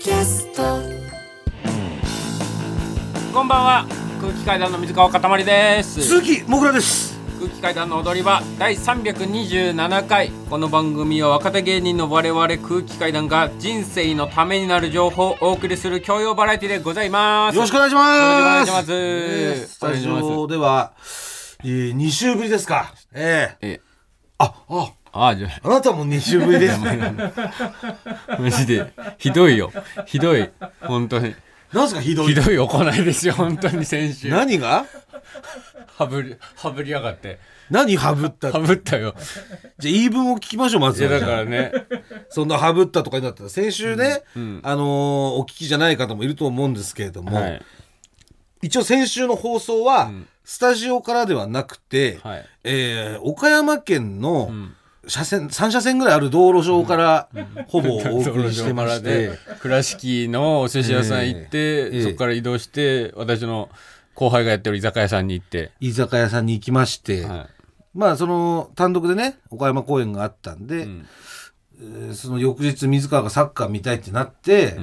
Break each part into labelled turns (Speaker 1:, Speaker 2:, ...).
Speaker 1: キャスト。
Speaker 2: こんばんは。空気階段の水川かたまりです。
Speaker 3: 鈴木もぐらです。
Speaker 2: 空気階段の踊り場第327回。この番組は若手芸人の我々空気階段が人生のためになる情報をお送りする教養バラエティでございます。
Speaker 3: よろしくお願いします。
Speaker 2: よろしくお願いします。
Speaker 3: ねスタジオでは、えー、2週ぶりですか。ええ
Speaker 2: え。
Speaker 3: ああ
Speaker 2: ああじゃ
Speaker 3: あ。なたも2週ぶりです
Speaker 2: マジで。ひどいよ。ひどい。本当に。
Speaker 3: なんすかひどい
Speaker 2: ひどい行いですよ本当に先週。
Speaker 3: 何が？
Speaker 2: はぶりはぶりやがって。
Speaker 3: 何ハブった？
Speaker 2: はぶったよ。
Speaker 3: じゃあ言い分を聞きましょうまずは。
Speaker 2: だからね。
Speaker 3: そんなハブったとかになったら先週ね、
Speaker 2: ん
Speaker 3: あのーお聞きじゃない方もいると思うんですけれども、
Speaker 2: はい。
Speaker 3: 一応先週の放送は、
Speaker 2: ん。
Speaker 3: スタジオからではなくて、
Speaker 2: はい。
Speaker 3: えー岡山県の
Speaker 2: ん
Speaker 3: 車線、3車線ぐらいある道路上から、ほぼお送りしてまして、
Speaker 2: 倉敷のお寿司屋さん行って、
Speaker 3: ええ
Speaker 2: そこから移動して私の後輩がやってる居酒屋さんに行って、
Speaker 3: 居酒屋さんに行きまして、
Speaker 2: は
Speaker 3: まあその単独でね岡山公演があったんで、
Speaker 2: ん。
Speaker 3: えーその翌日水川がサッカー見たいってなって、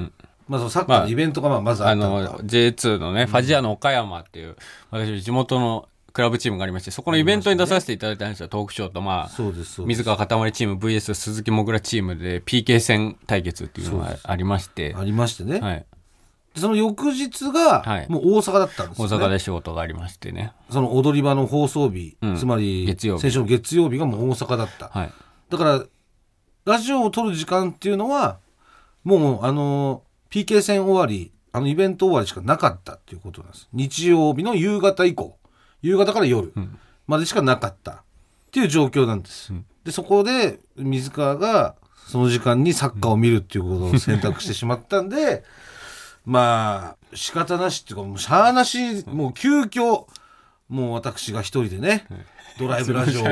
Speaker 3: まあそのサッカーのイベントがまあまずあ
Speaker 2: あ
Speaker 3: ったの
Speaker 2: の
Speaker 3: か、
Speaker 2: J2 のね、ファジアの岡山っていう私地元のクラブチームがありましてそこのイベントに出させていただいたんですよ。トークショーとまあ
Speaker 3: そうです
Speaker 2: 水川かたまりチーム VS 鈴木もぐらチームで PK 戦対決っていうのがありまして、
Speaker 3: ありましてね、
Speaker 2: はい、
Speaker 3: でその翌日が
Speaker 2: はい。
Speaker 3: もう大阪だったんですよ、ね。
Speaker 2: 大阪で仕事がありましてね、
Speaker 3: その踊り場の放送日、
Speaker 2: うん。
Speaker 3: つまり
Speaker 2: 月曜日。
Speaker 3: 先週の月曜日がもう大阪だった、
Speaker 2: はい、
Speaker 3: だからラジオを撮る時間っていうのはもうあの PK 戦終わりあのイベント終わりしかなかったっていうことなんです。日曜日の夕方以降夕方から夜までしかなかった。っていう状況なんです、でそこで水川がその時間にサッカーを見るっていうことを 選択してしまったんでまあ仕方なしっていうかもうしゃあなしもう急遽もう私が一人でねドライブラジオを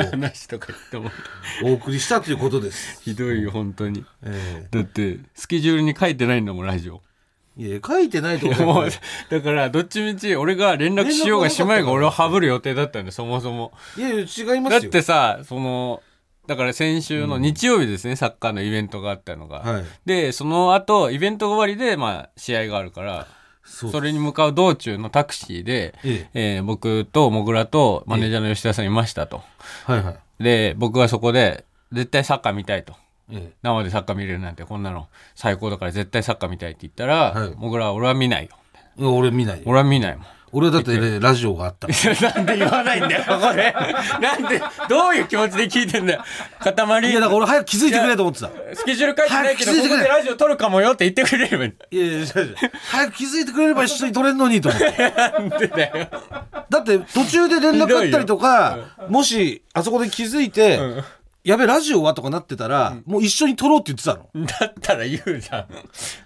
Speaker 3: お送りしたということです。
Speaker 2: ひどいよ本当に。
Speaker 3: え
Speaker 2: だってスケジュールに書いてないんだもんラジオ。
Speaker 3: えいや書いてないと思
Speaker 2: も
Speaker 3: う
Speaker 2: うだからどっちみち俺が連絡しようがしまいが俺をハブる予定だったんでそもそも。
Speaker 3: いやいや違います
Speaker 2: だ
Speaker 3: よ。
Speaker 2: ってさそのだから先週の日曜日ですね、サッカーのイベントがあったのが、
Speaker 3: はい。
Speaker 2: でその後イベント終わりでまあ試合があるから
Speaker 3: そ
Speaker 2: れに向かう道中のタクシーで、
Speaker 3: え
Speaker 2: え。ー僕ともぐらとマネージャーの吉田さんいましたと、
Speaker 3: はいはい。
Speaker 2: で僕がそこで絶対サッカー見たいと
Speaker 3: え
Speaker 2: 生でサッカー見れるなんてこんなの最高だから絶対サッカー見たいって言ったら、
Speaker 3: はい
Speaker 2: もぐらは俺は見ないよ
Speaker 3: えいや俺見ないよ。
Speaker 2: 俺は見ないもん
Speaker 3: 俺はだってねラジオがあった。
Speaker 2: なんで言わないんだよ、これ。なんで、どういう気持ちで聞いてんだよ。塊。
Speaker 3: いやだから俺早く気づいてくれと思ってた。
Speaker 2: スケジュール書いてないけど、こ
Speaker 3: 早く気づいてくれ
Speaker 2: こでラジオ撮るかもよって言ってくれればいい。
Speaker 3: いやいやいやいや早く気づいてくれれば一緒に撮れんのにと思って。
Speaker 2: なんでだよ。
Speaker 3: だって途中で連絡あったりとか、もしあそこで気づいて、やべラジオはとかなってたら、もう一緒に撮ろうって言ってたの。
Speaker 2: だったら言うじゃ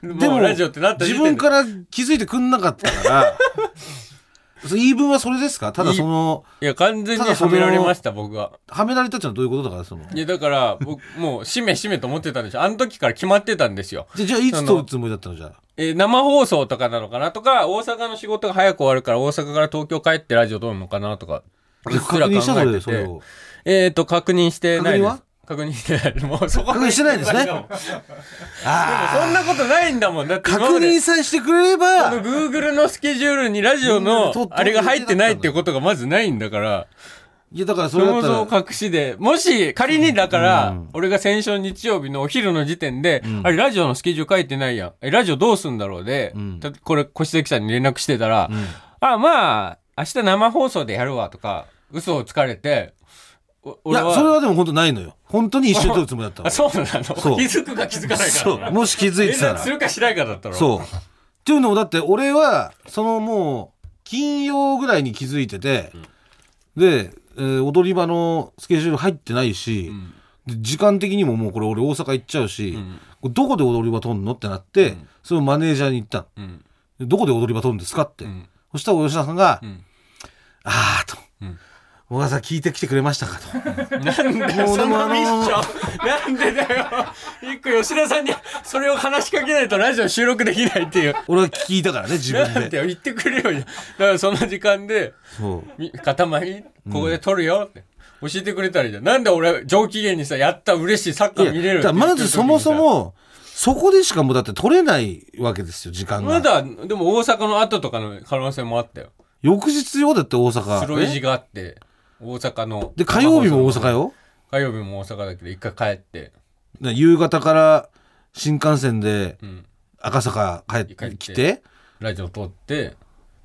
Speaker 2: ん。
Speaker 3: でも
Speaker 2: ラジオってなった時
Speaker 3: 自
Speaker 2: 点で
Speaker 3: 分から気づいてくんなかったから。そ言い分はそれですか？ただその
Speaker 2: いや、完全にはめられました、僕が。
Speaker 3: はめられたってのはどういうことだからその
Speaker 2: いや、だから、僕、もう、しめしめと思ってたんでしょ。あの時から決まってたんですよ。
Speaker 3: じゃあじゃあいつ撮るつもりだったのじゃあ？
Speaker 2: えー生放送とかなのかなとか、大阪の仕事が早く終わるから、大阪から東京帰ってラジオ撮るのかなとか、うっすら考
Speaker 3: 確認したそ
Speaker 2: えてて。
Speaker 3: れそれを
Speaker 2: えっ、と、確認してないです。
Speaker 3: 確認は？
Speaker 2: 確認してない。もうそこ
Speaker 3: 確認してないですね。
Speaker 2: でも
Speaker 3: あ
Speaker 2: そんなことないんだもん。だって
Speaker 3: 確認さえしてくれれ
Speaker 2: この
Speaker 3: ば
Speaker 2: Google のスケジュールにラジオのあれが入ってないっていうことがまずないんだから、
Speaker 3: いやだからそ
Speaker 2: そ
Speaker 3: れだったら。
Speaker 2: 隠しで、もし仮にだから、
Speaker 3: うん。
Speaker 2: 俺が先週日曜日のお昼の時点で、あれラジオのスケジュール書いてないやん。え、ラジオどうすんだろうで、これ越崎さんに連絡してたら、あ、まあ、明日生放送でやるわとか、嘘をつかれて、お
Speaker 3: いやそれはでも本当ないのよ。本当に一緒に撮るつもりだったの。
Speaker 2: あ、そうなの？気
Speaker 3: そう。
Speaker 2: づくか気づかないか
Speaker 3: そ
Speaker 2: ら
Speaker 3: う。もし気づい
Speaker 2: 連
Speaker 3: てたら。
Speaker 2: 絡するかしないかだったろ。
Speaker 3: そう。っていうのもだって俺はそのもう金曜ぐらいに気づいてて、で、えー踊り場のスケジュール入ってないし、で時間的にももうこれ俺大阪行っちゃうし、これどこで踊り場撮んのってなって、それをマネージャーに言ったの。どこで踊り場撮るんですかって。
Speaker 2: ん。
Speaker 3: そしたら吉田さんが、
Speaker 2: ん。
Speaker 3: ああと。小川さん聞いてきてくれましたかと。
Speaker 2: なん
Speaker 3: でも
Speaker 2: そのミッシ
Speaker 3: あの
Speaker 2: ョン。なんでだよ。一個吉田さんにそれを話しかけないとラジオ収録できないっていう。
Speaker 3: 俺は聞いたからね、自分
Speaker 2: なん
Speaker 3: で。
Speaker 2: 言ってくれよ。だからその時間で、
Speaker 3: そう。
Speaker 2: み塊ここで撮るよって。教えてくれたらいいじゃん。なんで俺、上機嫌にさ、やった嬉しいサッカー見れる
Speaker 3: だまずそもそ、も、そこでしかもうだって取れないわけですよ時間が
Speaker 2: まだでも大阪の後とかの可能性もあったよ
Speaker 3: 翌日よだって大阪
Speaker 2: 白い字
Speaker 3: ね
Speaker 2: があって大阪の。
Speaker 3: で火曜日も大阪よ？
Speaker 2: 火曜日も大阪だけど一回帰って。
Speaker 3: で夕方から新幹線で
Speaker 2: うん。
Speaker 3: 赤坂帰って
Speaker 2: 帰って。
Speaker 3: きて？
Speaker 2: ラジオ通って。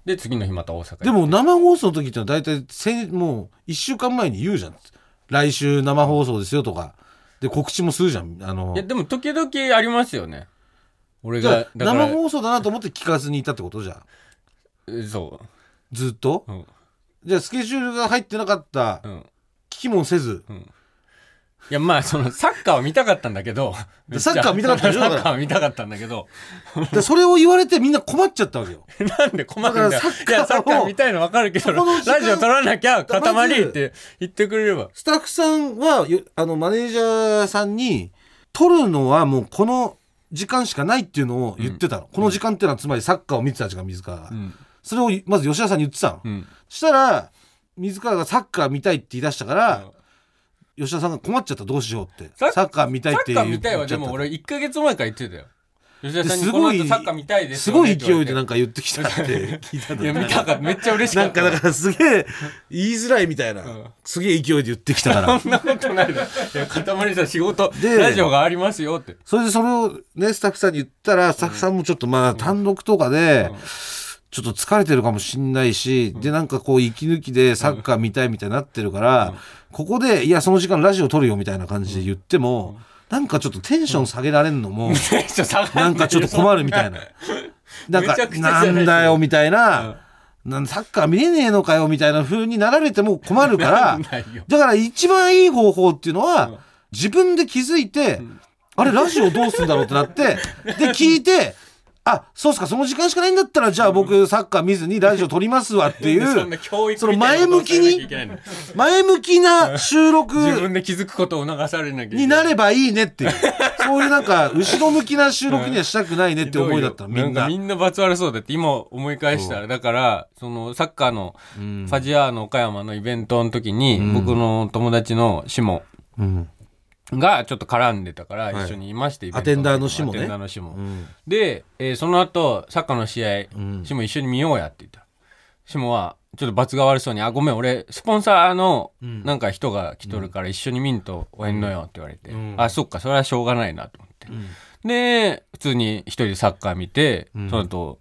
Speaker 2: で次の日また大阪行って。
Speaker 3: でも生放送の時ってのは大体先もう1週間前に言うじゃん。来週生放送ですよとか。で告知もするじゃん。あの
Speaker 2: いやでも時々ありますよね。俺
Speaker 3: じゃあ
Speaker 2: がだから
Speaker 3: 生放送だなと思って聞かずにいたってことじゃん。
Speaker 2: えそ
Speaker 3: ずっと？
Speaker 2: ううん
Speaker 3: じゃあスケジュールが入ってなかった
Speaker 2: うん。
Speaker 3: 聞きもせず。
Speaker 2: いやまあそのサッカーは見たかったんだけど。
Speaker 3: サッカー見たかったでしょ？
Speaker 2: サッカーは見たかったんだけど。
Speaker 3: でそれを言われてみんな困っちゃったわけよ。
Speaker 2: なんで困るんだよ？
Speaker 3: だからサッカーを
Speaker 2: いやサッカー見たいの分かるけど
Speaker 3: そこの時間
Speaker 2: ラジオ撮らなきゃ塊って言ってくれれば。
Speaker 3: スタッフさんはよあのマネージャーさんに撮るのはもうこの時間しかないっていうのを言ってたの、この時間っていうのはつまりサッカーを見てた時間水川が、
Speaker 2: うん
Speaker 3: それをまず吉田さんに言ってたの、
Speaker 2: うん。
Speaker 3: そしたら水川がサッカー見たいって言い出したから、吉田さんが困っちゃった。どうしようって。
Speaker 2: サッ
Speaker 3: サッカー見たいって言っ
Speaker 2: サッカー見たいは
Speaker 3: ちゃった。
Speaker 2: でも俺1か月前から言ってたよ。吉田さんに
Speaker 3: ですごい
Speaker 2: サッカー見たいです
Speaker 3: す
Speaker 2: よね
Speaker 3: ごい勢いでなん
Speaker 2: か
Speaker 3: か言ってきたって聞いたん
Speaker 2: いや見たかった。めっちゃ嬉しかった。
Speaker 3: なんかだからすげえ言いづらいみたいな、
Speaker 2: ん。
Speaker 3: すげえ勢いで言ってきたから。
Speaker 2: そんなことないだろ。いや塊さん仕事
Speaker 3: で
Speaker 2: ラジオがありますよって。
Speaker 3: それでそれをねスタッフさんに言ったらスタッフさんもちょっとまあ単独とかでちょっと疲れてるかもしんないし、でなんかこう息抜きでサッカー見たいみたいになってるから、ここでいやその時間ラジオ撮るよみたいな感じで言っても、なんかちょっとテンション下げられるのも、なんかちょっと困るみたいな。なんか
Speaker 2: な
Speaker 3: んだよみたいな、なんサッカー見れねえのかよみたいな風になられても困るからだから一番いい方法っていうのは、自分で気づいて、あれラジオどうすんだろうってなってで聞いてあそうっすか。その時間しかないんだったらじゃあ僕サッカー見ずにラジオ撮りますわっていう その前向きに前向きな収録
Speaker 2: 自分で気づくことを促されなきゃ
Speaker 3: になればいいねっていう。そういうなんか後ろ向きな収録にはしたくないねって思いだったのみんな。
Speaker 2: かみんな罰悪そうだって今思い返したらだからそのサッカーのファジアーノ岡山のイベントの時に、僕の友達のシモ
Speaker 3: うん
Speaker 2: がちょっと絡んでたから
Speaker 3: はい。
Speaker 2: 一緒にいまして、イベント
Speaker 3: アテンダーのシモね。
Speaker 2: アテンダーのシモ、
Speaker 3: うん。
Speaker 2: で、えーその後サッカーの試合、
Speaker 3: ん。
Speaker 2: シモ一緒に見ようやって言った。シモはちょっと罰が悪そうに「あごめん俺スポンサーの
Speaker 3: ん。
Speaker 2: なんか人が来とるから一緒に見んとおえんのよ」って言われて「
Speaker 3: ん。
Speaker 2: あそっかそれはしょうがないな」と思って、で普通に一人でサッカー見て、
Speaker 3: ん。
Speaker 2: その後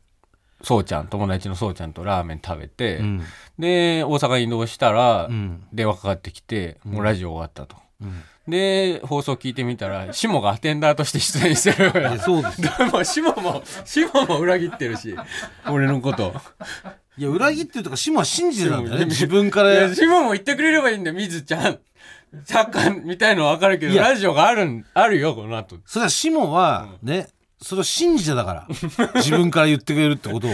Speaker 2: そうちゃん友達のそうちゃんとラーメン食べて、
Speaker 3: うん。
Speaker 2: で大阪に移動したら、
Speaker 3: うん。
Speaker 2: 電話かかってきてもうラジオ終わったと。
Speaker 3: うん。
Speaker 2: で放送聞いてみたらシモがアテンダーとして出演してる
Speaker 3: いやそうですよ。
Speaker 2: で もシモもシモも裏切ってるし俺のこと。
Speaker 3: いや裏切ってるとかシモは信じてたんだよね。自分か
Speaker 2: い
Speaker 3: ら
Speaker 2: やシモも言ってくれればいいんだよみずちゃん。サッカーみたいの分かるけどラジオがあるんあるよこの後。
Speaker 3: それはシモはね、それを信じてたから。自分から言ってくれるってことを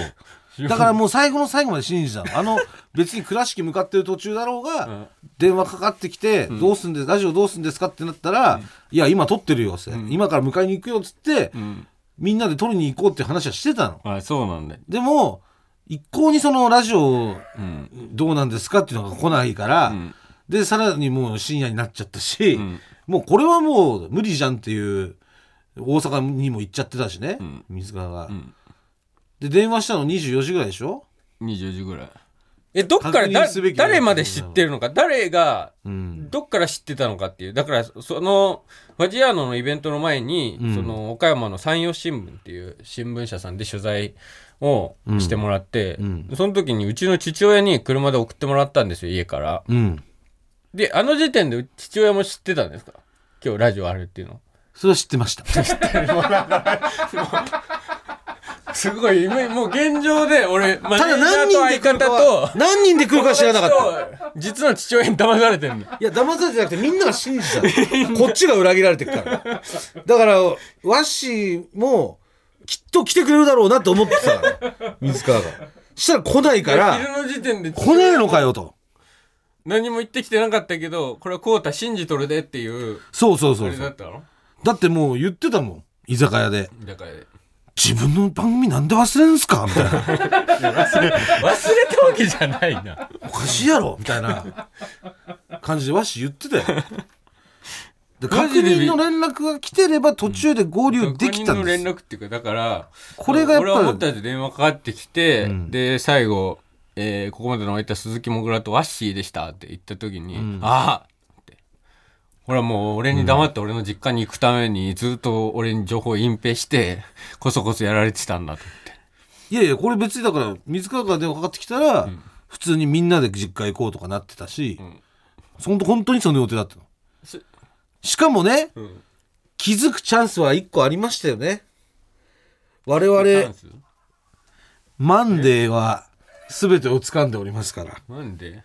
Speaker 3: だからもう最後の最後まで信じてたの。あの 別に倉敷向かってる途中だろうが、
Speaker 2: ん。
Speaker 3: 電話かかってきて、どうすんですラジオどうすんですかってなったら、いや今撮ってるよって、今から迎えに行くよっつって、
Speaker 2: うん。
Speaker 3: みんなで撮りに行こうって話はしてたの。
Speaker 2: あそうなんだよ。
Speaker 3: でも一向にそのラジオ
Speaker 2: うん。
Speaker 3: どうなんですかっていうのが来ないから、
Speaker 2: ん。
Speaker 3: でさらにもう深夜になっちゃったし、
Speaker 2: ん。
Speaker 3: もうこれはもう無理じゃんっていう大阪にも行っちゃってたしね、
Speaker 2: ん。
Speaker 3: 水川が、
Speaker 2: ん
Speaker 3: で電話したの24時ぐらいでしょ
Speaker 2: ？20時ぐらい。えどっから
Speaker 3: 確認
Speaker 2: だ
Speaker 3: すべきだ
Speaker 2: 誰まで知ってるのか誰が
Speaker 3: うん。
Speaker 2: どっから知ってたのかっていう。だからそのファジアーノのイベントの前に、
Speaker 3: うん。
Speaker 2: その岡山の山陽新聞っていう新聞社さんで取材をしてもらって、
Speaker 3: うん。
Speaker 2: その時にうちの父親に車で送ってもらったんですよ家から。
Speaker 3: うん。
Speaker 2: であの時点で父親も知ってたんですか？今日ラジオあるっていうの。
Speaker 3: それは知ってました
Speaker 2: すごい今もう現状で俺マネ
Speaker 3: ただ
Speaker 2: ージャーと
Speaker 3: 何人で来
Speaker 2: 相方
Speaker 3: るかは
Speaker 2: と
Speaker 3: 何人で来るか知らなかった。
Speaker 2: た実の父親に騙されてるんだ
Speaker 3: いや騙されてなくてみんなが信じたの。こっちが裏切られてるから。だからワッシーもきっと来てくれるだろうなって思ってたから水川が。したら来ないから
Speaker 2: 昼の時点で
Speaker 3: 来ねえのかよと。
Speaker 2: 何も言ってきてなかったけどこれはこうた信じとるでっていう
Speaker 3: そうそうそ
Speaker 2: あ
Speaker 3: うそう。
Speaker 2: れだったの？
Speaker 3: だってもう言ってたもん。居酒屋で。
Speaker 2: だからね
Speaker 3: 自分の番組なんで忘れんすか？みたいな。
Speaker 2: 忘れたわけじゃないな。
Speaker 3: おかしいやろ？みたいな。感じでわし言ってたよ。で確認の連絡が来てれば途中で合流できたたんです。
Speaker 2: 連絡っていうかだから
Speaker 3: これがやっ
Speaker 2: 俺は思っ
Speaker 3: ぱ
Speaker 2: たやつ電話かかってきて、
Speaker 3: うん。
Speaker 2: で最後、えーここまでのお相手は鈴木もぐらとワッシーでした」って言った時に「
Speaker 3: ん。
Speaker 2: ああ!」ってほらもう俺に黙って俺の実家に行くためにずっと俺に情報を隠蔽してこそこそやられてたんだと思って。
Speaker 3: いやいやこれ別にだから水川から電話かかってきたら、普通にみんなで実家行こうとかなってたし、
Speaker 2: ん。
Speaker 3: そんと本当にその予定だったの。
Speaker 2: し
Speaker 3: しかもね
Speaker 2: うん。
Speaker 3: 気づくチャンスは1個ありましたよね。我々マンデーは全てを掴んでおりますから。
Speaker 2: なんで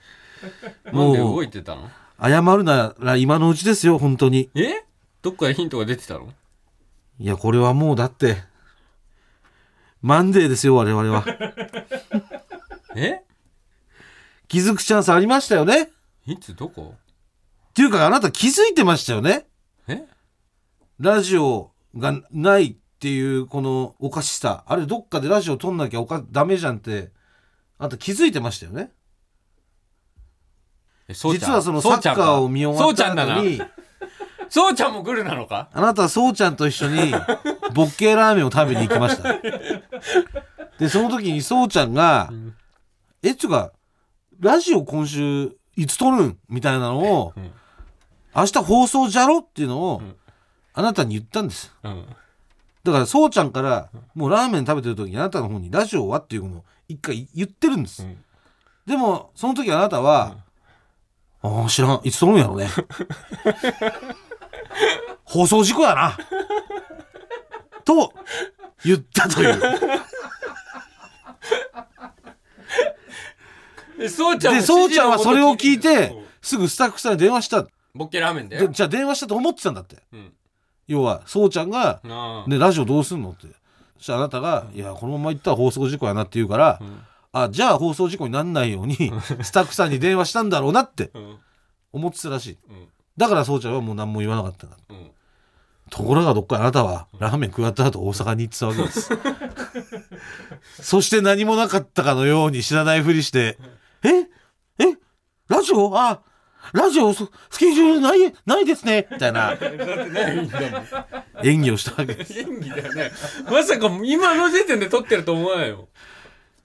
Speaker 3: もう
Speaker 2: 動いてたの？
Speaker 3: 謝るなら今のうちですよ本当に。
Speaker 2: え？どっかでヒントが出てたの？
Speaker 3: いやこれはもうだって。マンデーですよ我々は。
Speaker 2: え？
Speaker 3: 気づくチャンスありましたよね。っ
Speaker 2: いつ？どこ？
Speaker 3: ていうかあなた気づいてましたよね。
Speaker 2: え？
Speaker 3: ラジオがないっていうこのおかしさ。あれどっかでラジオ撮んなきゃおかダメじゃんってあんた気づいてましたよね実はそのサッカーを見終わった
Speaker 2: そうちゃんだな。
Speaker 3: 後に
Speaker 2: そうちゃんもグルなのか？
Speaker 3: あなたはそうちゃんと一緒にボッケーラーメンを食べに行きました。でその時にそうちゃんが「えっちゅうかラジオ今週いつ撮るん?」みたいなのを
Speaker 2: ん「
Speaker 3: 明日放送じゃろ?」っていうのを
Speaker 2: ん。
Speaker 3: あなたに言ったんです。
Speaker 2: うん。
Speaker 3: だからそうちゃんからもうラーメン食べてる時にあなたの方にラジオは？っていうのを一回言ってるんです、
Speaker 2: うん。
Speaker 3: でもその時あなたは「ああ知らん。いつ撮るんやろね。放送事故やな」と言ったという。
Speaker 2: えそうちゃんも
Speaker 3: でそうちゃんはそれを聞いて
Speaker 2: うん
Speaker 3: すぐスタッフさんに電話した。
Speaker 2: ボッケラーメンで？
Speaker 3: でじゃあ電話したと思ってたんだって。
Speaker 2: うん。
Speaker 3: 要はそうちゃんが
Speaker 2: あ「
Speaker 3: ね、ラジオどうすんの?」って。そしたらあなたが「いやこのまま行ったら放送事故やな」って言うから、
Speaker 2: ん
Speaker 3: あじゃあ放送事故になんないようにスタッフさんに電話したんだろうなって
Speaker 2: あうん。
Speaker 3: 思ってたらしい。
Speaker 2: うん。
Speaker 3: だからそうちゃんはもう何も言わなかったんだ。
Speaker 2: うん。
Speaker 3: ところがどっかあなたはラーメン食わった後大阪に行ってたわけです。そして何もなかったかのように知らないふりして「え？え？ラジオ？あラジオそスケジュールないないですね」みたいな。演技をしたわけです。
Speaker 2: 演技だよね。まさか今の時点で撮ってると思わないよ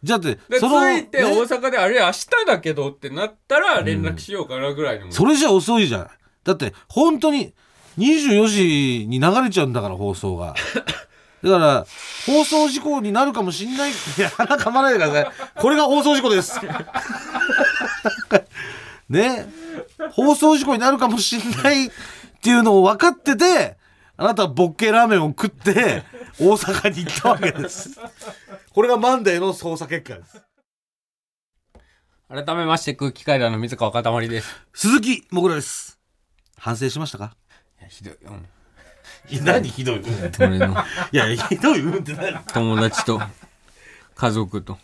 Speaker 3: じゃあって
Speaker 2: で
Speaker 3: その、
Speaker 2: ついて大
Speaker 3: ね
Speaker 2: 阪であれ明日だけどってなったら連絡しようかなぐらいのもん。
Speaker 3: それじゃ遅いじゃん。だって本当に24時に流れちゃうんだから放送が。だから放送事故になるかもしんない。いや鼻かまないでください。これが放送事故です。ね？放送事故になるかもしんないっていうのを分かっててあなたはボッケラーメンを食って大阪に行ったわけですこれがマンデーの捜査結果です。
Speaker 2: 改めまして空気階段の水川かたまりです。
Speaker 3: 鈴木もぐらです。反省しましたか？
Speaker 2: いやひどい、うん、
Speaker 3: いや何ひどい？うん
Speaker 2: 俺の。
Speaker 3: いや、ひどいうんって何？だ
Speaker 2: 友達と家族と。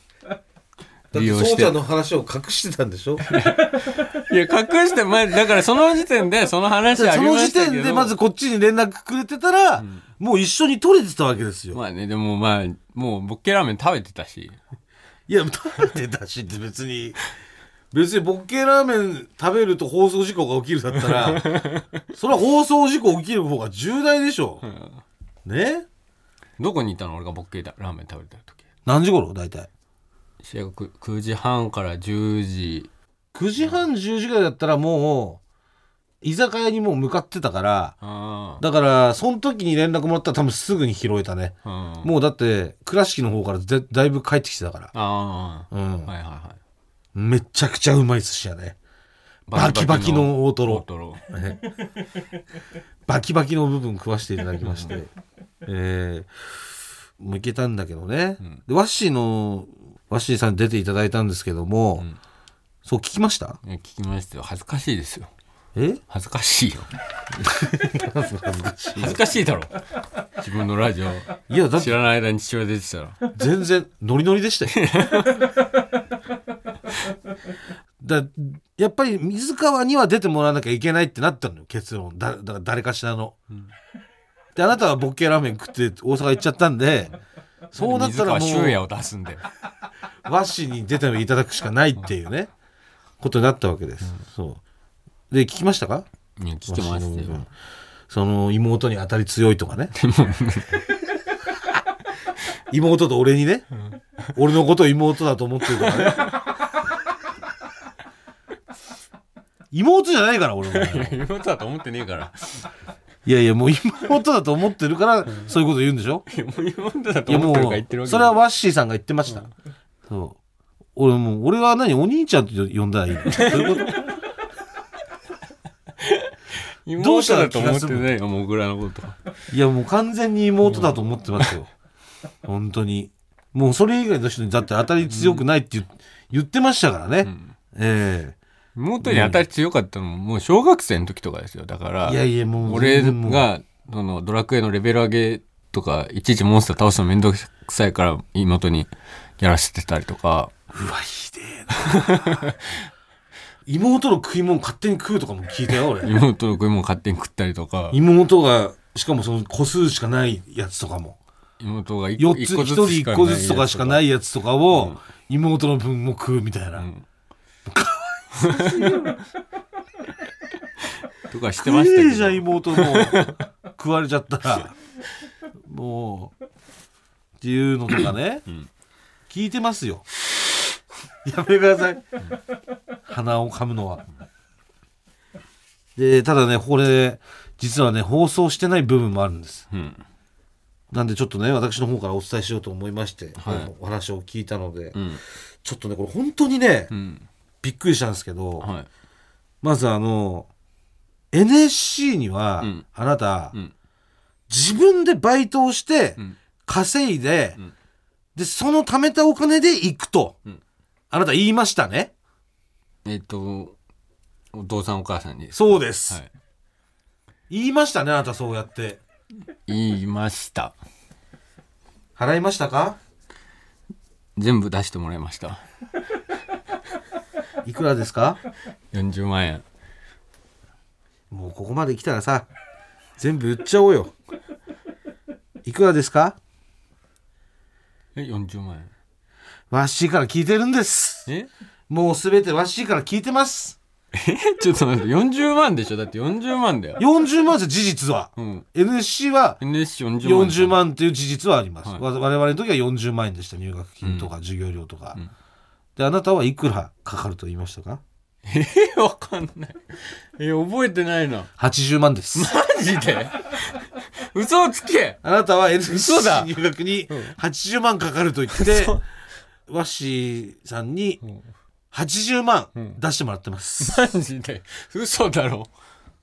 Speaker 2: 利用して。
Speaker 3: そうちゃんの話を隠してたんでしょ？
Speaker 2: いや隠して前だからその時点でその話あ
Speaker 3: そ
Speaker 2: りま
Speaker 3: の時
Speaker 2: したけど。
Speaker 3: 点でまずこっちに連絡くれてたら、もう一緒に取れてたわけですよ。
Speaker 2: まあねでもまあもうボッケラーメン食べてたし。
Speaker 3: いや、食べてたしって別に、別にボッケラーメン食べると放送事故が起きるだったら、それは放送事故起きる方が重大でしょ。ね？
Speaker 2: どこにいたの？俺がボッケラーメン食べてた時。
Speaker 3: 何時頃？大体。
Speaker 2: 試合が 9, 9時半から10時。
Speaker 3: 9時半10時ぐらいだったらもう、居酒屋にもう向かってたから、
Speaker 2: あ
Speaker 3: だから、その時に連絡もらったら多分すぐに拾えたね。
Speaker 2: あうん。
Speaker 3: もうだって、倉敷の方からぜだいぶ帰ってきてたから。
Speaker 2: ああ
Speaker 3: うん。
Speaker 2: はいはいはい。
Speaker 3: めちゃくちゃうまい寿司やね。バキバキの大トロ。
Speaker 2: 大トロ。
Speaker 3: バキバキの部分食わしていただきまして。えー、もういけたんだけどね。で、ワッシーの、ワッシーさんに出ていただいたんですけども、
Speaker 2: ん。
Speaker 3: そう聞きました？
Speaker 2: 聞きましたよ。恥ずかしいですよ
Speaker 3: え？
Speaker 2: 恥ずかしいよ。
Speaker 3: 恥ずかしい。
Speaker 2: 恥ずかしいだろ。自分のラジオ。
Speaker 3: いや、だって。
Speaker 2: 知らない間に父親出てたら。
Speaker 3: 全然ノリノリでしたよ。だやっぱり水川には出てもらわなきゃいけないってなったのよ結論。だだから誰かしらの。であなたはボッケラーメン食って大阪行っちゃったんでそうなったらもう
Speaker 2: 水川修也を出すんだよ
Speaker 3: 和紙に出ていただくしかないっていうねことになったわけです。そうで聞きましたか？
Speaker 2: いや聞きましたよ。
Speaker 3: その妹に当たり強いとかね。妹と俺にね、俺のことを妹だと思ってるからね。妹じゃないから俺も。
Speaker 2: 妹だと思ってねえから。
Speaker 3: いやいやもう妹だと思ってるからそういうこと言うんでしょ？
Speaker 2: 妹だと思ってるから言ってるわけ
Speaker 3: うそれはワッシーさんが言ってました、そう。俺もう俺は何？お兄ちゃんと呼んだらいいの？そういうこと？どうしたら
Speaker 2: と思ってない？よもぐらのこと。
Speaker 3: いやもう完全に妹だと思ってますよ、本当に。もうそれ以外の人にだって当たり強くないって言,、言ってましたからね、え
Speaker 2: 妹に当たり強かったのももう小学生の時とかですよ。だから
Speaker 3: えいやいやもう
Speaker 2: 俺がそのドラクエのレベル上げとかいちいちモンスター倒すのめんどくさいから妹にやらせてたりとか。
Speaker 3: うわひでえな 妹の食い物勝手に食うとかも聞いたよ俺。
Speaker 2: 妹の食い物勝手に食ったりとか。
Speaker 3: 妹がしかもその個数しかないやつとかも。
Speaker 2: 妹が一
Speaker 3: 4つ1人1個ずつとかしかないいやつとか。を
Speaker 2: うん。
Speaker 3: 妹の分も食うみたいな、
Speaker 2: ん。とかしてま
Speaker 3: 食ええじゃん妹も食われちゃったら。もう。っていうのとかね、
Speaker 2: ん。
Speaker 3: 聞いてますよ やめてください。鼻を噛むのは。でただねこれ実はね放送してない部分もあるんです。
Speaker 2: うん。
Speaker 3: なんでちょっとね私の方からお伝えしようと思いまして、
Speaker 2: はい。
Speaker 3: お話を聞いたので、
Speaker 2: うん。
Speaker 3: ちょっとねこれ本当にね、
Speaker 2: うん。
Speaker 3: びっくりしたんですけど、
Speaker 2: はい。
Speaker 3: まずあの NSC には、
Speaker 2: うん。
Speaker 3: あなた、
Speaker 2: うん。
Speaker 3: 自分でバイトをして、
Speaker 2: うん。
Speaker 3: 稼いで、
Speaker 2: ん。
Speaker 3: でその貯めたお金で行くと、
Speaker 2: うん
Speaker 3: あなた言いましたね？
Speaker 2: えっとお父さんお母さんに。
Speaker 3: そうです、
Speaker 2: はい。
Speaker 3: 言いましたねあなたそうやって。
Speaker 2: 言いました。
Speaker 3: 払いましたか？
Speaker 2: 全部出してもらいました。
Speaker 3: いくらですか
Speaker 2: ？40万円。
Speaker 3: もうここまで来たらさ全部売っちゃおうよ。いくらですか？
Speaker 2: え40万円
Speaker 3: ワッシーから聞いてるんです。
Speaker 2: え？
Speaker 3: もうすべてワッシーから聞いてます。
Speaker 2: え？ちょっと待って40万でしょ？だって40万だよ。
Speaker 3: 40万ですよ事実は。
Speaker 2: うん。
Speaker 3: NSC は
Speaker 2: NSC40 万。
Speaker 3: 40万っていう事実はあります、
Speaker 2: はい。
Speaker 3: わ我々の時は40万円でした入学金とか授業料とか、
Speaker 2: ん。
Speaker 3: であなたはいくらかかると言いましたか？
Speaker 2: え？わかんない。え覚えてないな。
Speaker 3: 80万です。
Speaker 2: マジで？嘘をつけ。
Speaker 3: あなたは NSC
Speaker 2: 嘘だ。
Speaker 3: 入学に80万かかると言って、ワッシーさん。に80万出してもらってます、
Speaker 2: マジで？嘘だろ。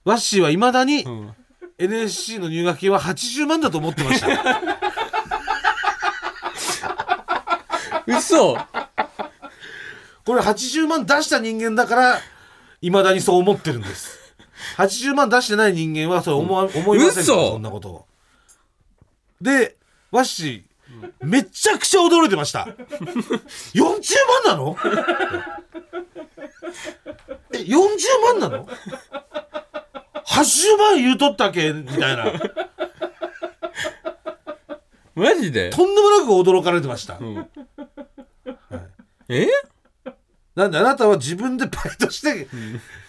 Speaker 3: ワッシーはいまだに
Speaker 2: うん。
Speaker 3: NSC の入学金は80万だと思ってました。
Speaker 2: 嘘。
Speaker 3: これ80万出した人間だからいまだにそう思ってるんです。80万出してない人間はそれ思わ、思いませんそんなこと。をでワッシーめちゃくちゃ驚いてました。40万なの？え40万なの？80万言うとったっけみたいな。
Speaker 2: マジで？
Speaker 3: とんでもなく驚かれてました、
Speaker 2: うん。え？
Speaker 3: なんであなたは自分でバイトして、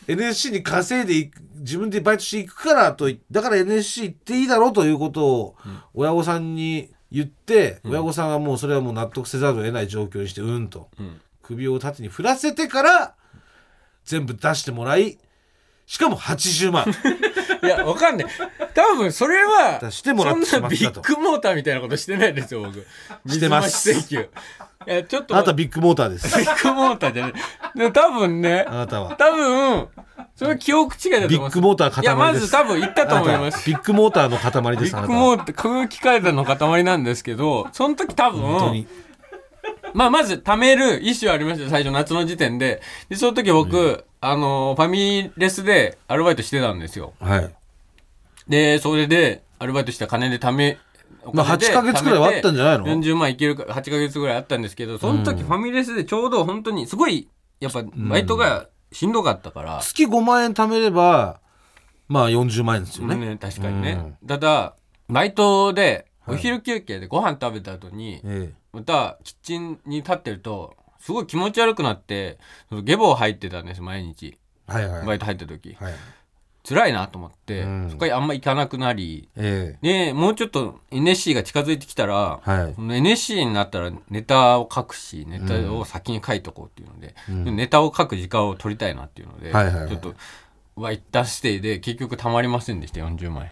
Speaker 3: NSC に稼いでいく自分でバイトしていくからといだから NSC 行っていいだろうということを親御さんに言って、親御さんはもうそれはもう納得せざるを得ない状況にしてうんと、
Speaker 2: ん。
Speaker 3: 首を縦に振らせてから全部出してもらいしかも80万。
Speaker 2: いやわかんない多分それは
Speaker 3: 出してもらってし
Speaker 2: そんなビッグモーターみたいなことしてないですよ僕。
Speaker 3: してます。
Speaker 2: 水増し請求。いやちょっと
Speaker 3: あなたビッグモーターです。
Speaker 2: ビッグモーターじゃない。でも多分ね
Speaker 3: あなたは。
Speaker 2: 多分それは記憶違いだと思います。
Speaker 3: ビッグモーター塊
Speaker 2: いやま
Speaker 3: です
Speaker 2: ず多分言ったと思い
Speaker 3: あなた
Speaker 2: ます。
Speaker 3: ビッグモーターの塊で
Speaker 2: ビ
Speaker 3: すあなたは。
Speaker 2: ッグモーター空気階段の塊なんですけどその時多分
Speaker 3: 本当に
Speaker 2: まあまず貯める意思はありました最初夏の時点で。でその時僕、あのファミレスでアルバイトしてたんですよ。
Speaker 3: はい。
Speaker 2: でそれでアルバイトした金で貯め
Speaker 3: まあ
Speaker 2: お金で
Speaker 3: 8ヶ月くらいはあったんじゃないの？
Speaker 2: 貯めて40万いけるか8ヶ月ぐらいあったんですけどその時ファミレスでちょうど本当にすごいやっぱバイトがしんどかったから、
Speaker 3: 月5万円貯めればまあ40万円ですよね、
Speaker 2: ね、確かにね、ただバイトでお昼休憩でご飯食べた後に、
Speaker 3: え
Speaker 2: またキッチンに立ってるとすごい気持ち悪くなってゲボを吐いてたんです毎日。
Speaker 3: えはいはい。
Speaker 2: バイト入った時。
Speaker 3: はい。
Speaker 2: 辛いなと思って、
Speaker 3: うん。
Speaker 2: そこにあんま行かなくなり
Speaker 3: え
Speaker 2: でもうちょっと NSC が近づいてきたら、
Speaker 3: えはい。
Speaker 2: NSC になったらネタを書くしネタを先に書いとこうっていうので、
Speaker 3: うん。
Speaker 2: ネタを書く時間を取りたいなっていうので、
Speaker 3: はいはいはい。
Speaker 2: ちょっとは一旦ステイで結局たまりませんでした40万円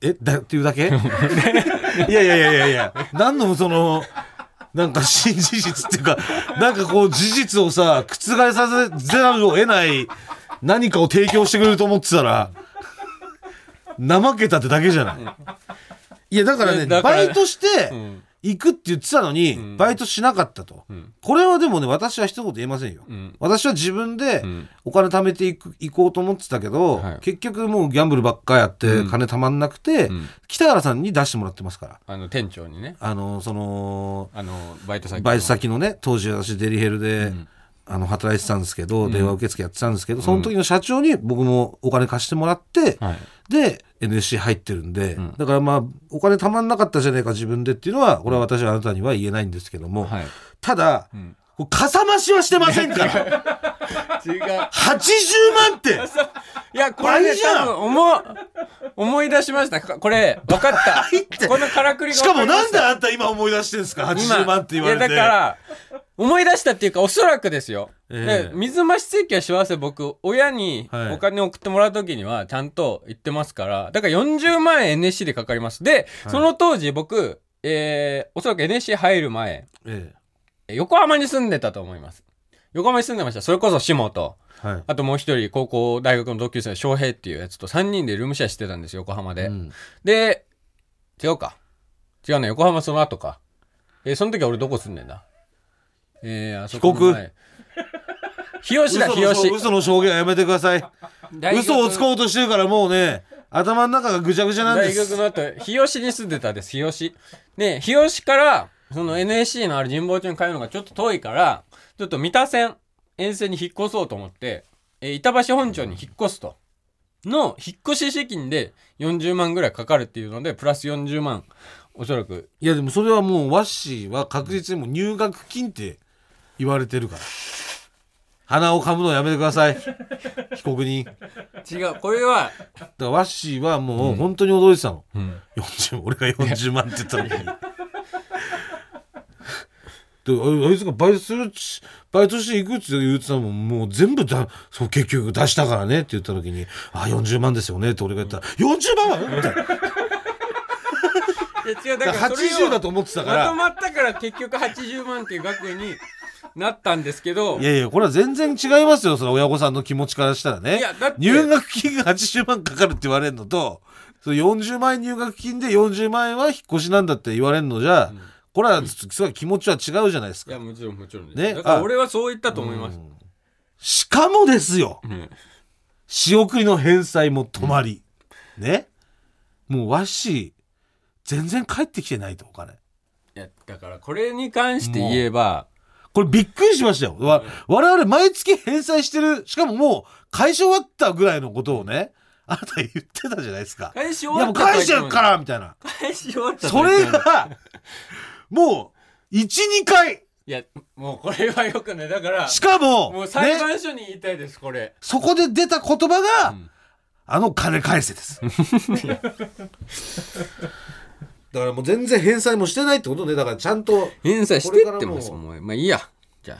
Speaker 3: えだっていうだけ？いやいやいやいやいや。何のそのなんか新事実っていうかなんかこう事実をさ覆させざるを得ない何かを提供してくれると思ってたら怠けたってだけじゃない？いやだからねバイトして
Speaker 2: うん
Speaker 3: 行くって言ってたのに、
Speaker 2: ん。
Speaker 3: バイトしなかったと、
Speaker 2: うん。
Speaker 3: これはでもね私は一言言えませんよ、
Speaker 2: うん。
Speaker 3: 私は自分で
Speaker 2: うん。
Speaker 3: お金貯めていく行こうと思ってたけど、
Speaker 2: はい。
Speaker 3: 結局もうギャンブルばっかやって
Speaker 2: うん。
Speaker 3: 金貯まんなくて、
Speaker 2: うん。
Speaker 3: 北原さんに出してもらってますから。
Speaker 2: あの店長にね。
Speaker 3: あのその
Speaker 2: あのバイト先の。
Speaker 3: バイト先のね当時私デリヘルで、
Speaker 2: うん。
Speaker 3: あの働いてたんですけど、電話受付やってたんですけどその時の社長に僕もお金貸してもらって、
Speaker 2: はい
Speaker 3: で NSC 入ってるんで、
Speaker 2: ん。
Speaker 3: だからまあお金貯まんなかったじゃねえか自分でっていうのはこれは私はあなたには言えないんですけども、
Speaker 2: はい。
Speaker 3: ただ、うかさ増しはしてませんから。
Speaker 2: 違う。
Speaker 3: 80万って。
Speaker 2: いやこれね
Speaker 3: 倍じゃん
Speaker 2: 多分思う思い出しました。かこれ分かった。このからくりが
Speaker 3: しかもなんであんた今思い出してんですか？
Speaker 2: 今。
Speaker 3: 80万って言われて。
Speaker 2: いやだから思い出したっていうかおそらくですよ、
Speaker 3: ええ。
Speaker 2: で水増し請求はします僕親に
Speaker 3: はい。
Speaker 2: お金を送ってもらう時にはちゃんと言ってますから。だから40万円 NSC でかかります。で、その当時僕えー、おそらく NSC 入る前。
Speaker 3: え
Speaker 2: 横浜に住んでたと思います。横浜に住んでました。それこそ下と
Speaker 3: えはい。
Speaker 2: あともう一人高校大学の同級生の翔平っていうやつと3人でルームシェアしてたんですよ横浜で、
Speaker 3: うん。
Speaker 2: で違うか。違うね横浜その後か。えーその時は俺どこ住んでんだ？えー、あそこの
Speaker 3: 被告
Speaker 2: 前日吉だ
Speaker 3: 嘘
Speaker 2: 日吉。
Speaker 3: の嘘の証言はやめてください。嘘をつこうとしてるからもうね頭の中がぐちゃぐちゃなんで
Speaker 2: 大学
Speaker 3: す
Speaker 2: の後日吉に住んでたんです日吉。で日吉からその NSC のある神保町に通うのがちょっと遠いからちょっと三田線沿線に引っ越そうと思って、えー板橋本町に引っ越すと。の引っ越し資金で40万ぐらいかかるっていうのでプラス40万おそらく。
Speaker 3: いやでもそれはもうワッシーは確実にもう入学金って言われてるから。鼻を噛むのやめてください。被告人。だか
Speaker 2: 違うこれは、
Speaker 3: らワッシーはもう本当に驚いてたの、
Speaker 2: うん、
Speaker 3: 40俺が40万って言った時にでああいつがバイトするしバイトしていくって言ってたもんもう全部だそう結局出したからねって言った時に「あ40万ですよね」って俺が言ったら「40万？は?」みたいない
Speaker 2: や違うだ
Speaker 3: だから80だと思ってたから。
Speaker 2: まとまったから結局80万っていう額になったんですけど
Speaker 3: いやいやこれは全然違いますよその親御さんの気持ちからしたらね。
Speaker 2: いやだって。
Speaker 3: 入学金が80万かかるって言われるのとその40万円入学金で40万円は引っ越しなんだって言われるのじゃ、これはすごい気持ちは違うじゃないですか。
Speaker 2: いやもちろんもちろんです。
Speaker 3: ね？
Speaker 2: だから
Speaker 3: あ
Speaker 2: 俺はそう言ったと思います、
Speaker 3: しかもですよ。
Speaker 2: うん。
Speaker 3: 仕送りの返済も止まり、ね？もうわっし全然帰ってきてないとお金。
Speaker 2: いやだからこれに関して言えば
Speaker 3: これびっくりしましたよ。わ我々毎月返済してる、しかももう返し終わったぐらいのことをね、あなた言ってたじゃないですか。
Speaker 2: 返し終
Speaker 3: いやもう
Speaker 2: わったとは言
Speaker 3: 返しちゃうからみたいな。
Speaker 2: 返し終わったと
Speaker 3: それが、もう、1、2回。
Speaker 2: いやもうこれはよくねだから
Speaker 3: しかも、
Speaker 2: もう裁
Speaker 3: ね、
Speaker 2: 判所に言いたいですこれ。
Speaker 3: そこで出た言葉が、
Speaker 2: ん。
Speaker 3: あの金返せです。だからもう全然返済もしてないってことね。だからちゃんと。
Speaker 2: 返済してってます
Speaker 3: これからも。
Speaker 2: もうまあいいや。じゃあ。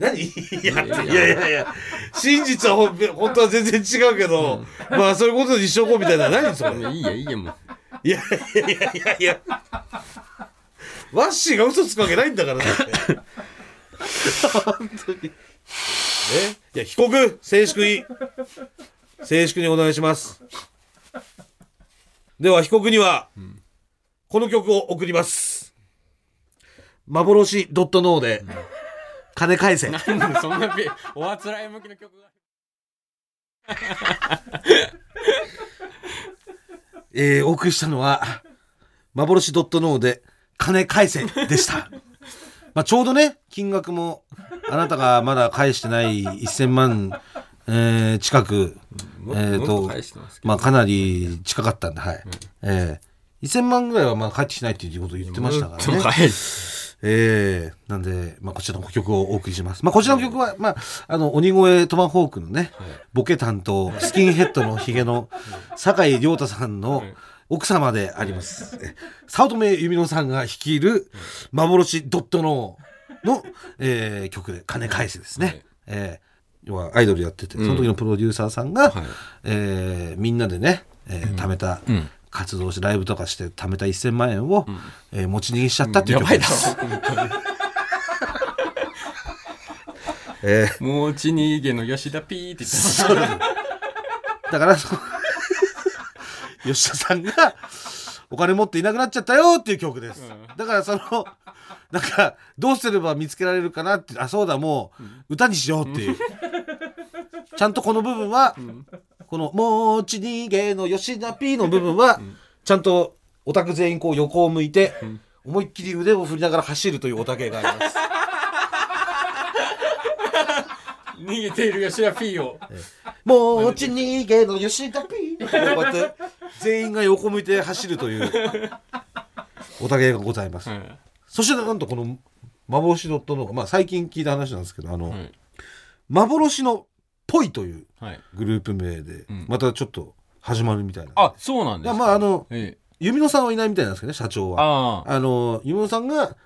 Speaker 3: 何？いやい
Speaker 2: いや。いや
Speaker 3: やいや。真実はほん本当は全然違うけど、まあそういうことにしとこうみたいな。何それ？
Speaker 2: いいやいいやもう。
Speaker 3: いやいやいやいやいやワッシーが嘘つくわけないんだからだって。本当に。ね？いや被告静粛に。静粛にお願いします。では被告には、この曲を送ります。幻ドットノーで、金返せ。
Speaker 2: なんでそんなビおあつらい向きの曲が。
Speaker 3: えーお送りしたのは、幻ドットノーで、金返せでした。まあちょうどね、金額も、あなたがまだ返してない1000万、えー近く、
Speaker 2: も
Speaker 3: えーと
Speaker 2: もっと返してま
Speaker 3: あかなり近かったんで、はい。えー1000万ぐらいはまあ返ってきてないっていうことを言ってましたからね。えー、なんで、まあ、こちらの曲をお送りします。まあ、こちらの曲は、まあ、あの、鬼越トマホークのね、ボケ担当、スキンヘッドのヒゲの酒井亮太さんの奥様であります。え早乙女由美乃さんが率いる幻ドットノーの、えー曲で、金返せですね。
Speaker 2: はい。
Speaker 3: えー要はアイドルやってて、その時のプロデューサーさんが、
Speaker 2: はい。
Speaker 3: えーみんなでね、えー貯めた、
Speaker 2: うん。
Speaker 3: 活動してライブとかして貯めた1000万円を、えー持ち逃げしちゃったっていう
Speaker 2: やばいだ
Speaker 3: です。えー。
Speaker 2: もうちにげの吉田ピーって言って
Speaker 3: だから吉田さんがお金持っていなくなっちゃったよっていう曲です、
Speaker 2: うん。
Speaker 3: だからそのなんかどうすれば見つけられるかなってあそうだもう歌にしようっていう。ちゃんとこの部分は、この「もち逃げの吉田 P」の部分は、ちゃんとオタク全員こう横を向いて、思いっきり腕を振りながら走るというオタクがあります
Speaker 2: 逃げている吉田 P を。
Speaker 3: もち逃げの吉田 P こうやって全員が横向いて走るというおたげがございます、
Speaker 2: はい。
Speaker 3: そしてなんとこの幻ドットの、まあ、最近聞いた話なんですけどあの、
Speaker 2: はい。
Speaker 3: 幻のぽいという
Speaker 2: はい。
Speaker 3: グループ名で
Speaker 2: ん。
Speaker 3: またちょっと始まるみたいな、
Speaker 2: あそうなんですか？
Speaker 3: まああの
Speaker 2: ええ。
Speaker 3: 弓野さんはいないみたいなんですけどね社長は。
Speaker 2: あ
Speaker 3: あの弓野さんが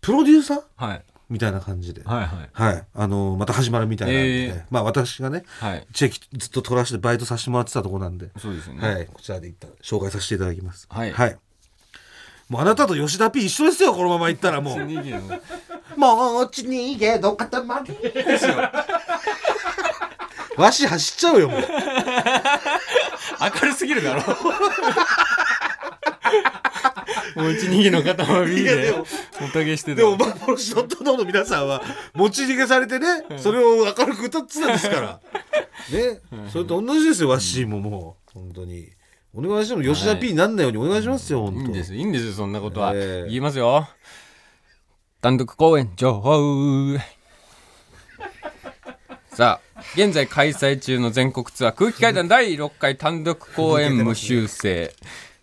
Speaker 3: プロデューサー？
Speaker 2: あはい
Speaker 3: みたいな感じで。は
Speaker 2: はい。
Speaker 3: い、あのまた始まるみたいなんで、
Speaker 2: ええ
Speaker 3: まあ私がね
Speaker 2: はい。
Speaker 3: チェキずっと取らせてバイトさせてもらってたとこなんで。
Speaker 2: そうですよね。
Speaker 3: はい、こちらで一旦紹介させていただきます。
Speaker 2: はい。
Speaker 3: もうあなたと吉田 P 一緒ですよ、このまま行ったらもう。もうち逃げの塊ですよ。わし走っちゃうよ、もう。
Speaker 2: 明るすぎるだろもう一逃げの塊で
Speaker 3: いやでも
Speaker 2: おたげしてた
Speaker 3: でも、幻の殿の皆さんは、持ち逃げされてね、それを明るく歌ってたんですから。ね、それと同じですよ、わしももう。本当に。お願いしても吉田 P になんないようにお願いしますよ、本当。
Speaker 2: いいん。ですいいんですよそんなことは、
Speaker 3: ええ。
Speaker 2: 言いますよ。単独公演情報。さあ現在開催中の全国ツアー空気階段第6回単独公演無修正、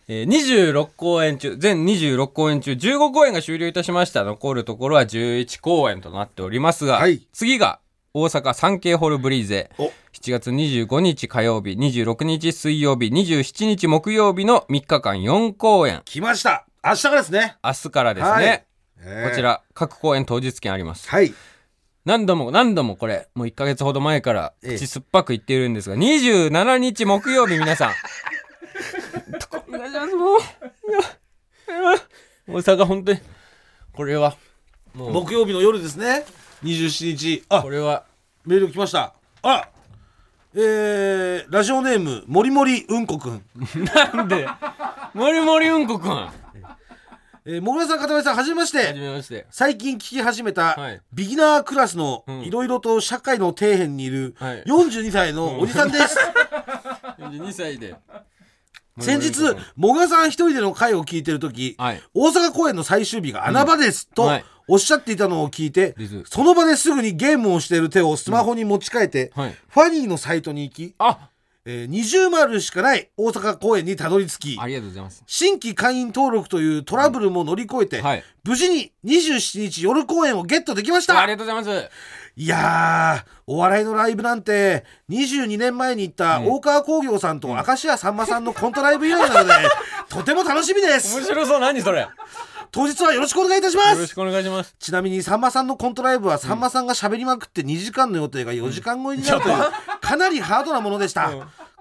Speaker 2: えー26公演中全26公演中15公演が終了いたしました。残るところは11公演となっておりますが、
Speaker 3: はい。
Speaker 2: 次が大阪サンケイホールブリーゼ。
Speaker 3: お。
Speaker 2: 7月25日火曜日26日水曜日27日木曜日の3日間4公演。
Speaker 3: 来ました。明日からですね。
Speaker 2: 明日からですね、
Speaker 3: はい。
Speaker 2: こち。ら各公演当日券あります。
Speaker 3: はい。
Speaker 2: 何度も何度もこれもう1ヶ月ほど前から
Speaker 3: ええ。
Speaker 2: 口酸っぱく言っているんですが27日木曜日皆さん。お願いしますもう大阪本当にこれはもう
Speaker 3: 木曜日の夜ですね。27日。あ
Speaker 2: こ、れは
Speaker 3: メール来ました。あえー、ラジオネーム、もりもりうんこくん。
Speaker 2: なんで？もりもりうんこくんは
Speaker 3: えー、もぐらさん、かたまりさん、はじめまし
Speaker 2: じ
Speaker 3: て。
Speaker 2: めまして
Speaker 3: 最近聞き始めた、
Speaker 2: はい
Speaker 3: ビギナークラスの
Speaker 2: うん
Speaker 3: いろいろと社会の底辺にいる
Speaker 2: はい
Speaker 3: 42歳のおじさんです。
Speaker 2: 42歳で
Speaker 3: 先日、もぐらさん一人での回を聞いてるとき、
Speaker 2: はい。
Speaker 3: 大阪公演の最終日が穴場です、と
Speaker 2: はい。
Speaker 3: おっしゃっていたのを聞いて、その場ですぐにゲームをしている手をスマホに持ち替えて、
Speaker 2: はい。
Speaker 3: ファニーのサイトに行き、
Speaker 2: あ！
Speaker 3: えー、20丸しかない大阪公演にたどり着き
Speaker 2: ありがとうございます
Speaker 3: 新規会員登録というトラブルも乗り越えて、
Speaker 2: はい
Speaker 3: 無事に27日夜公演をゲットできました
Speaker 2: ありがとうございます
Speaker 3: いやーお笑いのライブなんて22年前に行った大川工業さんと明石家さんまさんのコントライブ以来なので、とても楽しみです。
Speaker 2: 面白そう。何それ。よ
Speaker 3: 当日はよろしくお願いいたします。
Speaker 2: ろしくお願いします。
Speaker 3: ちなみにさんまさんのコントライブはさんまさんが喋りまくって2時間の予定が4時間超えになるというかなりハードなものでした、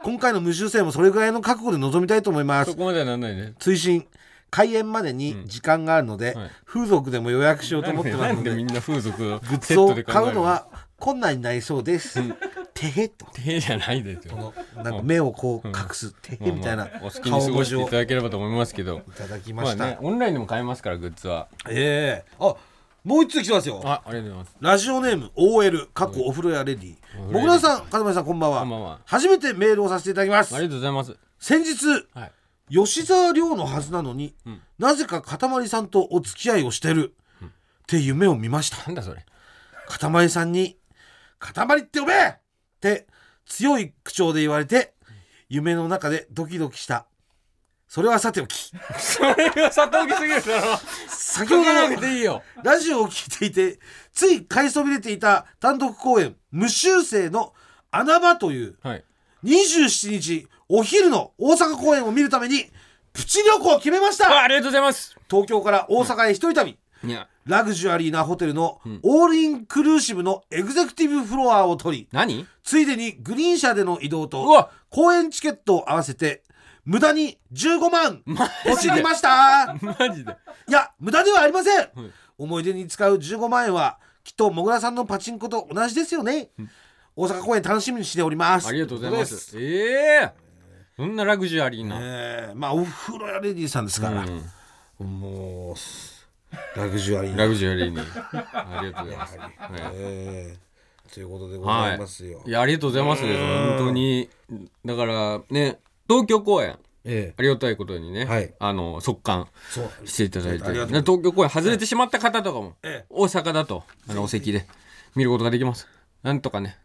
Speaker 3: 今回の無修正もそれぐらいの覚悟で臨みたいと思います。
Speaker 2: そこまではなんないね。
Speaker 3: 追伸開演までに時間があるので、
Speaker 2: はい。
Speaker 3: 風俗でも予約しようと思ってますので
Speaker 2: なんでみんな風俗を
Speaker 3: グッズを買うの？は困難になりそうです。てへと。
Speaker 2: 手じゃないですよ。
Speaker 3: なんか目をこう隠すてへみたいな
Speaker 2: まあまあお好きに
Speaker 3: 顔
Speaker 2: 過ごしていただければと思いますけど。
Speaker 3: ただきま
Speaker 2: まあ
Speaker 3: した。
Speaker 2: ねオンラインでも買えますからグッズは。
Speaker 3: ええ。あもう一つ来てますよ。
Speaker 2: あありがとうございます。
Speaker 3: ラジオネーム OL かっこお風呂やレディ。
Speaker 2: うん
Speaker 3: もぐらさんかたまりさんこんばんは。
Speaker 2: こんばんは。
Speaker 3: 初めてメールをさせていただきます。
Speaker 2: ありがとうございます。
Speaker 3: 先日
Speaker 2: はい
Speaker 3: 吉沢亮のはずなのに、
Speaker 2: ん。
Speaker 3: なぜかかたまりさんとお付き合いをしてる、って夢を見ました。
Speaker 2: なんだそれ。
Speaker 3: かたまりさんに「かたまりって呼べ!」って強い口調で言われて夢の中でドキドキした。それはさておき。
Speaker 2: それが里きすぎるだろ。
Speaker 3: 先ほどのラジオを聞いていてつい買いそびれていた単独公演「無修正の穴場」という
Speaker 2: はい。
Speaker 3: 27日お昼の大阪公演を見るためにプチ旅行を決めました。
Speaker 2: あありがとうございます。
Speaker 3: 東京から大阪へ一人旅、ラグジュアリーなホテルのオールインクルーシブのエグゼクティブフロアを取り
Speaker 2: 何？
Speaker 3: ついでにグリーン車での移動
Speaker 2: う
Speaker 3: と
Speaker 2: わ。
Speaker 3: 公演チケットを合わせて無駄に15万
Speaker 2: マ
Speaker 3: ポチりました。
Speaker 2: マジで？
Speaker 3: いや無駄ではありません、
Speaker 2: はい
Speaker 3: 思い出に使う15万円はきっともぐらさんのパチンコと同じですよね、大阪公演楽しみにしております。
Speaker 2: ありがとうございます。ええそんなラグジュアリーな、
Speaker 3: え。ーまあお風呂屋レディーさんですから、
Speaker 2: うん。
Speaker 3: もうラグジュアリーな。
Speaker 2: ラグジュアリーに。ありがとうございます、はい。
Speaker 3: え。ーということでございますよ、
Speaker 2: いやありがとうございます
Speaker 3: うん
Speaker 2: 本当に。だからね東京公演。
Speaker 3: え
Speaker 2: ありがたいことにね、
Speaker 3: はい。
Speaker 2: あの速乾していただいて、東京公演外れてしまった方とかも、
Speaker 3: ええ。
Speaker 2: 大阪だとあのお席で見ることができます。なんとかね。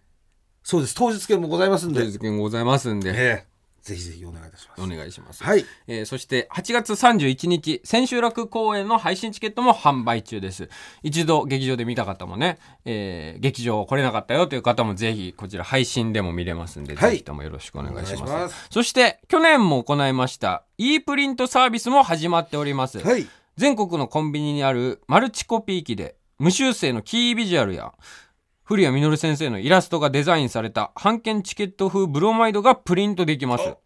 Speaker 3: そうです。当日券もございますんで、
Speaker 2: 当日券ございますんで、
Speaker 3: ええぜひぜひお願いいたします。
Speaker 2: お願いします、
Speaker 3: はい。
Speaker 2: えーそして8月31日千秋楽公演の配信チケットも販売中です。一度劇場で見た方もね、えー劇場来れなかったよという方もぜひこちら配信でも見れますんで、
Speaker 3: はい。
Speaker 2: ぜひともよろしくお願いします。
Speaker 3: ます。
Speaker 2: そして去年も行いました e プリントサービスも始まっております、
Speaker 3: はい。
Speaker 2: 全国のコンビニにあるマルチコピー機で無修正のキービジュアルや古谷実先生のイラストがデザインされた半券チケット風ブロマイドがプリントできます。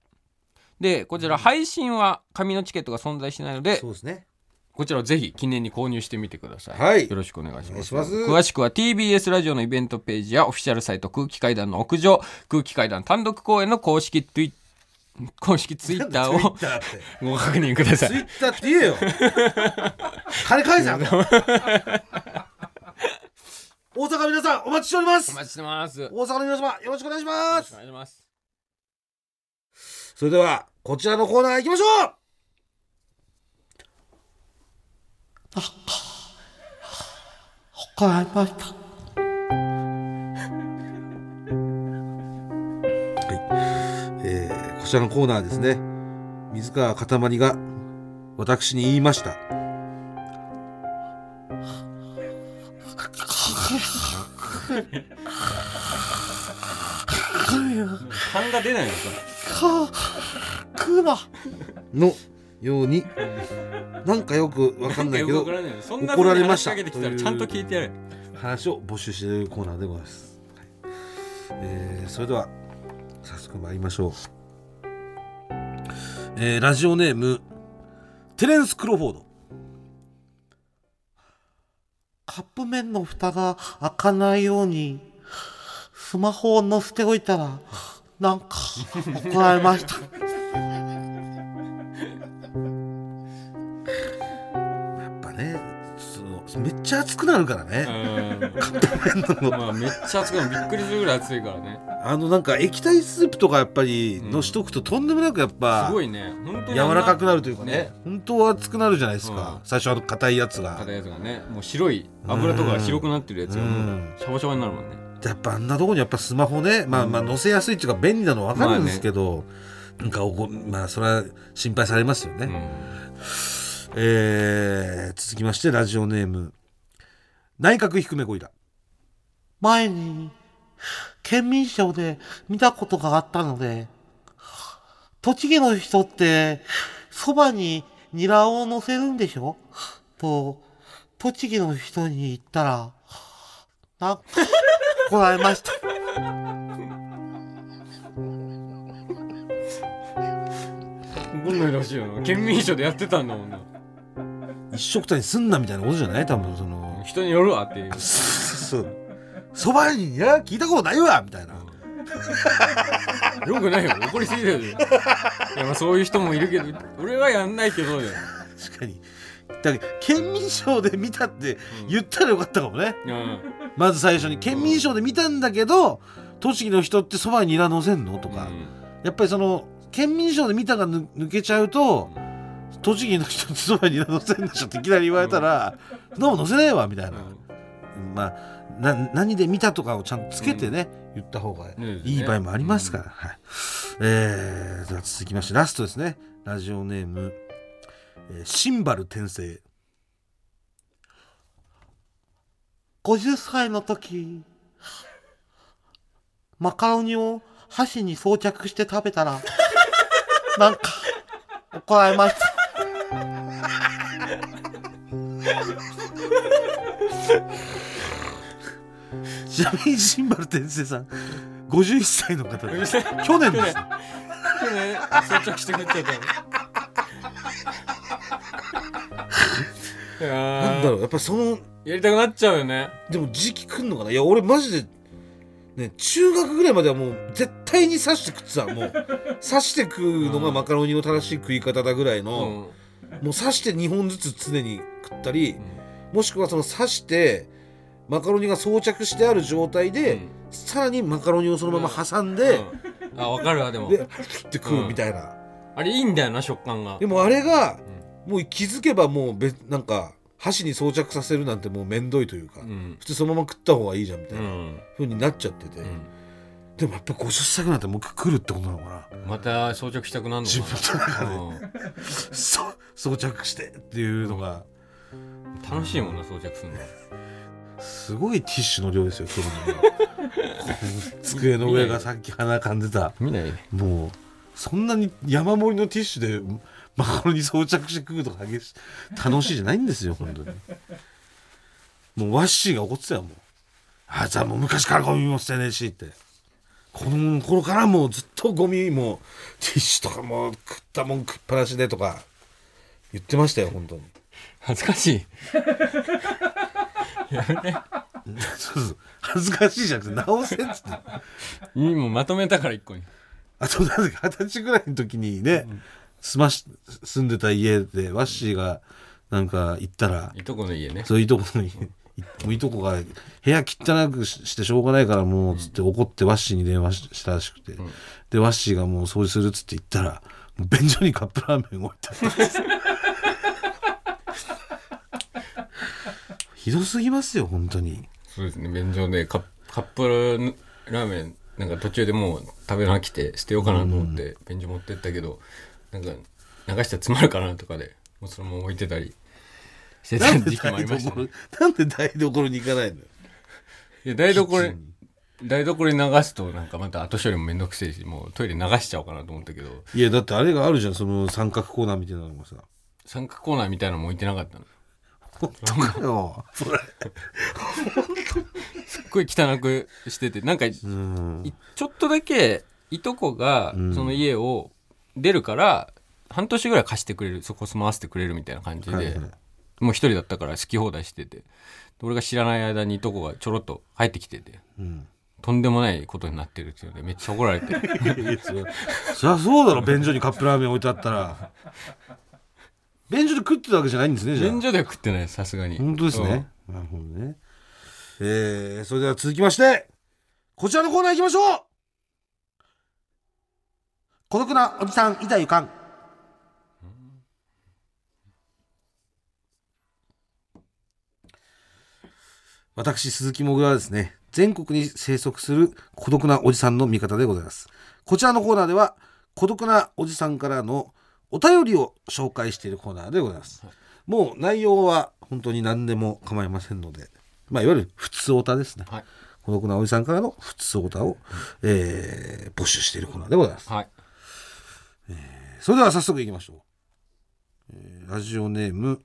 Speaker 2: でこちら配信は紙のチケットが存在しないので
Speaker 3: そうですね。
Speaker 2: こちらをぜひ記念に購入してみてください、
Speaker 3: はい。
Speaker 2: よろしくお願いします。
Speaker 3: ます。
Speaker 2: 詳しくは TBS ラジオのイベントページやオフィシャルサイト空気階段の屋上空気階段単独公演の公式ツイ公式ツイッターをご確認ください。
Speaker 3: ツイッターって言えよ。金返せ大阪の皆さんお待ちしております。
Speaker 2: お待ちしてます。よ
Speaker 3: 大阪の皆様よろしくお願いします。
Speaker 2: お願いします。
Speaker 3: それではこちらのコーナー行きましょう。
Speaker 1: わかりました。
Speaker 3: えーこちらのコーナーですね水川かたまりが私に言いました
Speaker 2: 勘が出ないのか。
Speaker 1: か、くま。
Speaker 3: のようになんかよくわかんないけど怒られました。
Speaker 2: ちゃんと聞いてやれ。
Speaker 3: 話を募集しているコーナーでございます、はい。えーそれでは早速参りましょう、えーラジオネームテレンス・クロフォード
Speaker 1: カップ麺の蓋が開かないように、スマホを乗せておいたら、なんか、怒られました。
Speaker 3: やっぱねそのめっちゃ熱くなるからね、
Speaker 2: まあめっちゃ熱くなる。びっくりするぐらい熱いからね
Speaker 3: あのなんか液体スープとかやっぱりのしとくととんでもなくやっぱ
Speaker 2: すごいね。本当に
Speaker 3: 柔らかくなるというかね。
Speaker 2: ね。
Speaker 3: 本当は熱くなるじゃないですか、
Speaker 2: うん。
Speaker 3: 最初あの硬いやつが。
Speaker 2: 硬いやつがね。もう白い。油とかが白くなってるやつがもうシャバシャバになるもんね。
Speaker 3: やっぱあんなとこにやっぱスマホね、まあまあ載せやすいっていうか便利なの分かるんですけど、なんかおこまあそれは心配されますよね、
Speaker 2: うん。
Speaker 3: えー続きましてラジオネーム。内閣低めゴリラ
Speaker 1: 前に、県民賞で見たことがあったので、栃木の人って、そばにニラを乗せるんでしょ？と、栃木の人に言ったら、なんか、怒られました。
Speaker 2: 怒んないでほしいよな県民賞でやってたんだもんな
Speaker 3: 一緒くたにすんなみたいなことじゃない？多分その。
Speaker 2: 人によるわっていう。
Speaker 3: そうそばにいや聞いたことないわみたいな。
Speaker 2: よくないよ怒りすぎだよ。いやまあそういう人もいるけど俺はやんないけどよ
Speaker 3: 確かに。だから県民賞で見たって言ったらよかったかもね、
Speaker 2: うん。
Speaker 3: まず最初に県民賞で見たんだけど栃木の人ってそばにニラ乗せんの？とか、やっぱりその県民賞で見たがぬ抜けちゃうと栃木の人ってそばにニラ乗せんでしょっていきなり言われたら、どうも乗せねえわみたいな、まあな何で見たとかをちゃんとつけてね、言った方が
Speaker 2: ね
Speaker 3: いい場合もありますから、はい。えー、では続きましてラストですね。ラジオネーム、えーシンバル転生。
Speaker 1: 50歳の時、マカロニを箸に装着して食べたら、なんか、怒られました。
Speaker 3: ちなみにシンバル天生さん。51歳の方。で す去年です。
Speaker 2: 去年装着してくれてた
Speaker 3: なんだろうやっぱその
Speaker 2: やりたくなっちゃうよね。
Speaker 3: でも時期来んのかな？いや俺マジでね中学ぐらいまではもう絶対に刺して食ってたもう刺して食うのがマカロニの正しい食い方だぐらいの、
Speaker 2: うん。
Speaker 3: もう刺して2本ずつ常に食ったり、もしくはその刺してマカロニが装着してある状態で、
Speaker 2: うん。
Speaker 3: さらにマカロニをそのまま挟んで、
Speaker 2: うん。あ分かるわでも。
Speaker 3: でふって食うみたいな、
Speaker 2: あれいいんだよな食感が。
Speaker 3: でもあれが、もう気づけばもう別なんか箸に装着させるなんてもうめんどいというか、
Speaker 2: うん。
Speaker 3: 普通そのまま食った方がいいじゃんみたいうな、
Speaker 2: ん
Speaker 3: 風になっちゃってて、
Speaker 2: うん。
Speaker 3: でもやっぱ50歳ぐらいになってもう一回来るってことなのかな。
Speaker 2: また装着したくなるの
Speaker 3: 自分の中で。
Speaker 2: かなうん。
Speaker 3: そ装着してっていうのが。
Speaker 2: 楽しいもんな装着するの
Speaker 3: すごいティッシュの量ですよ今日の机の上がさっき鼻かんでた。
Speaker 2: 見ない。
Speaker 3: もうそんなに山盛りのティッシュでマカロニ装着して食うとか激し楽しいじゃないんですよ本当に。もうワッシーが怒ってたよもうあいつはもう昔からゴミも捨てねえしって。この頃からもうずっとゴミもティッシュとかも食ったもん食っぱなしでとか言ってましたよ本当に。
Speaker 2: 恥ずかしい。やめて。
Speaker 3: そうそう。恥ずかしいじゃなくて直せっつって。
Speaker 2: いいもんまとめたから一個に
Speaker 3: あとなんだっけ二十歳ぐらいの時にね、住まし住んでた家でワッシーがなんか行ったら
Speaker 2: いとこの家ね。
Speaker 3: そういとこの家。いもういとこが部屋汚くししてしょうがないからもうつって怒ってワッシーに電話ししたらしくて、でワッシーがもう掃除するっつって言ったらもう便所にカップラーメン置いてあったんですひどすぎますよ本当に。
Speaker 2: そうですね。便所でカッカップラーメンなんか途中でもう食べなきて捨てようかなと思って便所持ってったけどなんか流したら詰まるかなとかでもうそのまま置いてたりしてた時期もありましたね。
Speaker 3: なんで台所に行かないのよ。
Speaker 2: いや台所に。台所に流すとなんかまた後処理もめんどくせえしもうトイレ流しちゃおうかなと思ったけど。
Speaker 3: いやだってあれがあるじゃんその三角コーナーみたいなのがさ。
Speaker 2: 三角コーナーみたいなのも置いてなかったの
Speaker 3: 本当かよ。それ。
Speaker 2: すっごい汚くしててなんか
Speaker 3: うん。
Speaker 2: いちょっとだけいとこが
Speaker 3: うん。
Speaker 2: その家を出るから半年ぐらい貸してくれるそこ住まわせてくれるみたいな感じで、
Speaker 3: はいはい。
Speaker 2: もう一人だったから好き放題してて。で俺が知らない間にいとこがちょろっと入ってきてて。
Speaker 3: うん。
Speaker 2: とんでもないことになってるっていうのでめっちゃ怒られて
Speaker 3: そりゃそうだろ。便所にカップラーメン置いてあったら便所で食ってたわけじゃないんですねじゃあ。
Speaker 2: 便所では食ってないさすがに。
Speaker 3: 本当ですね、なるほどね。えー、それでは続きましてこちらのコーナー行きましょう。孤独なおじさんいたゆかん。私鈴木もぐらはですね全国に生息する孤独なおじさんの味方でございます。こちらのコーナーでは孤独なおじさんからのお便りを紹介しているコーナーでございます、もう内容は本当に何でも構いませんので、まあ、いわゆる普通オタですね。
Speaker 2: はい
Speaker 3: 孤独なおじさんからの普通オタを、えー募集しているコーナーでございます。
Speaker 2: はい
Speaker 3: それでは早速いきましょう。えーラジオネーム、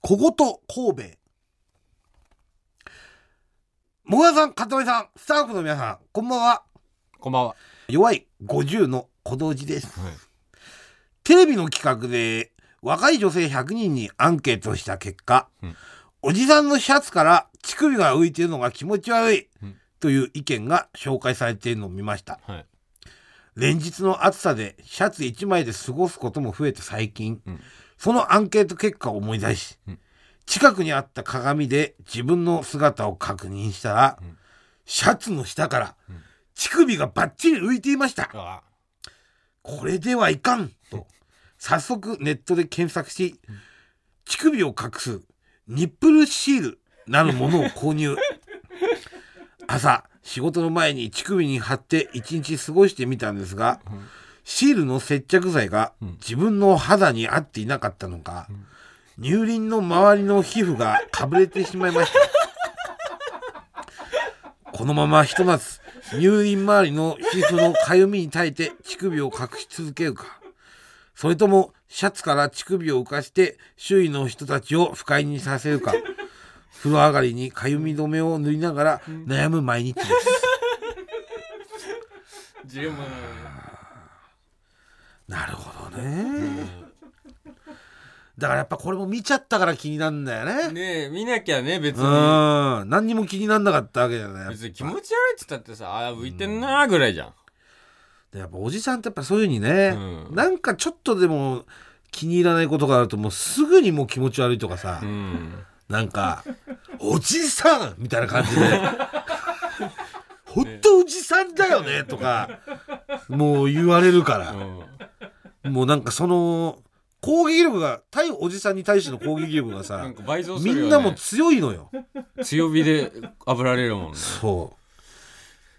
Speaker 3: 小言神戸。もぐらさん、かたまりさん、スタッフの皆さん、こんばんは。
Speaker 2: こんばんは、
Speaker 3: 弱い50の小道寺です。
Speaker 2: はい
Speaker 3: テレビの企画で若い女性100人にアンケートした結果、
Speaker 2: うん
Speaker 3: おじさんのシャツから乳首が浮いているのが気持ち悪い
Speaker 2: うん。
Speaker 3: という意見が紹介されているのを見ました。
Speaker 2: はい。
Speaker 3: 連日の暑さでシャツ1枚で過ごすことも増えて最近、
Speaker 2: うん。
Speaker 3: そのアンケート結果を思い出し、
Speaker 2: うん。
Speaker 3: 近くにあった鏡で自分の姿を確認したら、
Speaker 2: うん。
Speaker 3: シャツの下から
Speaker 2: ん。
Speaker 3: 乳首がバッチリ浮いていました、
Speaker 2: あ
Speaker 3: これではいかんと早速ネットで検索し乳首を隠すニップルシールなるものを購入。朝仕事の前に乳首に貼って一日過ごしてみたんですがシールの接着剤が自分の肌に合っていなかったのか乳輪の周りの皮膚がかぶれてしまいました。このままひと夏入院周りの皮膚のかゆみに耐えて乳首を隠し続けるか。それともシャツから乳首を浮かして周囲の人たちを不快にさせるか。風呂上がりにかゆみ止めを塗りながら悩む毎日です。
Speaker 2: ジレンマ
Speaker 3: なるほどね、だからやっぱこれも見ちゃったから気になんだよね。
Speaker 2: ねえ見なきゃね別に。
Speaker 3: うん。何にも気になんなかったわけじゃない。
Speaker 2: 別に気持ち悪いって言ったってさあー浮いてんなーぐらいじゃん
Speaker 3: でやっぱおじさんってやっぱそういうふうにね、
Speaker 2: うん。
Speaker 3: なんかちょっとでも気に入らないことがあるともうすぐにもう気持ち悪いとかさ、
Speaker 2: うん。
Speaker 3: なんか「おじさん!」みたいな感じで「ほんとおじさんだよね」とかもう言われるから、もうなんかその攻撃力が対おじさんに対しての攻撃力が
Speaker 2: な
Speaker 3: さ
Speaker 2: ね、
Speaker 3: みんなも強いのよ。
Speaker 2: 強火で炙られるもんね。
Speaker 3: そう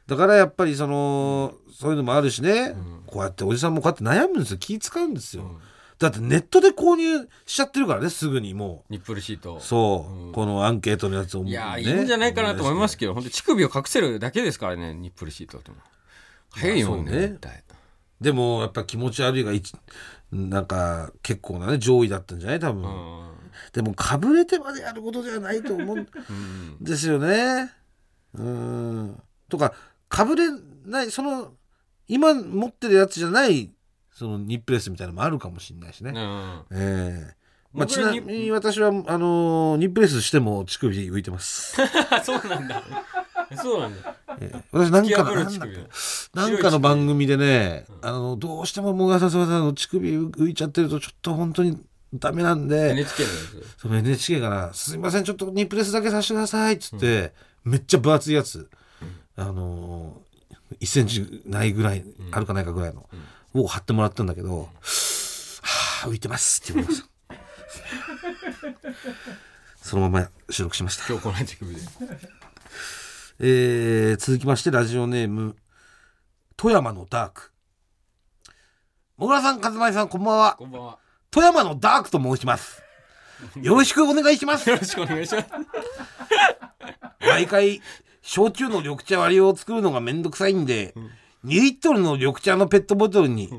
Speaker 3: だからやっぱりそのそういうのもあるしね、
Speaker 2: ん。
Speaker 3: こうやっておじさんもこうやって悩むんですよ。気使うんですよ、
Speaker 2: うん。
Speaker 3: だってネットで購入しちゃってるからねすぐにも
Speaker 2: ニップルシート。
Speaker 3: うそう、
Speaker 2: うん。
Speaker 3: このアンケートのやつを
Speaker 2: いやいいんじゃないかなと思いますけど本当乳首を隠せるだけですからねニップルシートって早いもんね
Speaker 3: ね。でもやっぱ気持ち悪いが一なんか結構なね上位だったんじゃない？多分、
Speaker 2: うん。
Speaker 3: でもかぶれてまでやることではないと思うん
Speaker 2: うん
Speaker 3: ですよね。うん。とかかぶれないその今持ってるやつじゃないそのニップレスみたいなのもあるかもしれないしね、
Speaker 2: うん
Speaker 3: ええ。まあ、ちなみに私はあのーニップレスしても乳首浮いてます、
Speaker 2: あ そうなんだ。そうなんだ。
Speaker 3: ええ。私なんかのなんかの番組でね、あのどうしてももがささんの乳首浮いちゃってるとちょっと本当にダメなんで。
Speaker 2: NHK のやつ。
Speaker 3: その NHK から「すいませんちょっとニップレスだけさせてください」っつって、めっちゃ分厚いやつ、あのー、1センチないぐらい、あるかないかぐらいの、を貼ってもらったんだけど「はあ浮いてます」って言われました。そのまま収録しました。
Speaker 2: 今日この乳首で。
Speaker 3: えー続きましてラジオネーム富山のダーク。もぐらさん、かずまりさん、こんばんは。
Speaker 2: こんばんは。
Speaker 3: 富山のダークと申します。よろしくお願いします。
Speaker 2: よろしくお願いします。
Speaker 3: 毎回、焼酎の緑茶割りを作るのがめんどくさいんで、2リットルの緑茶のペットボトルに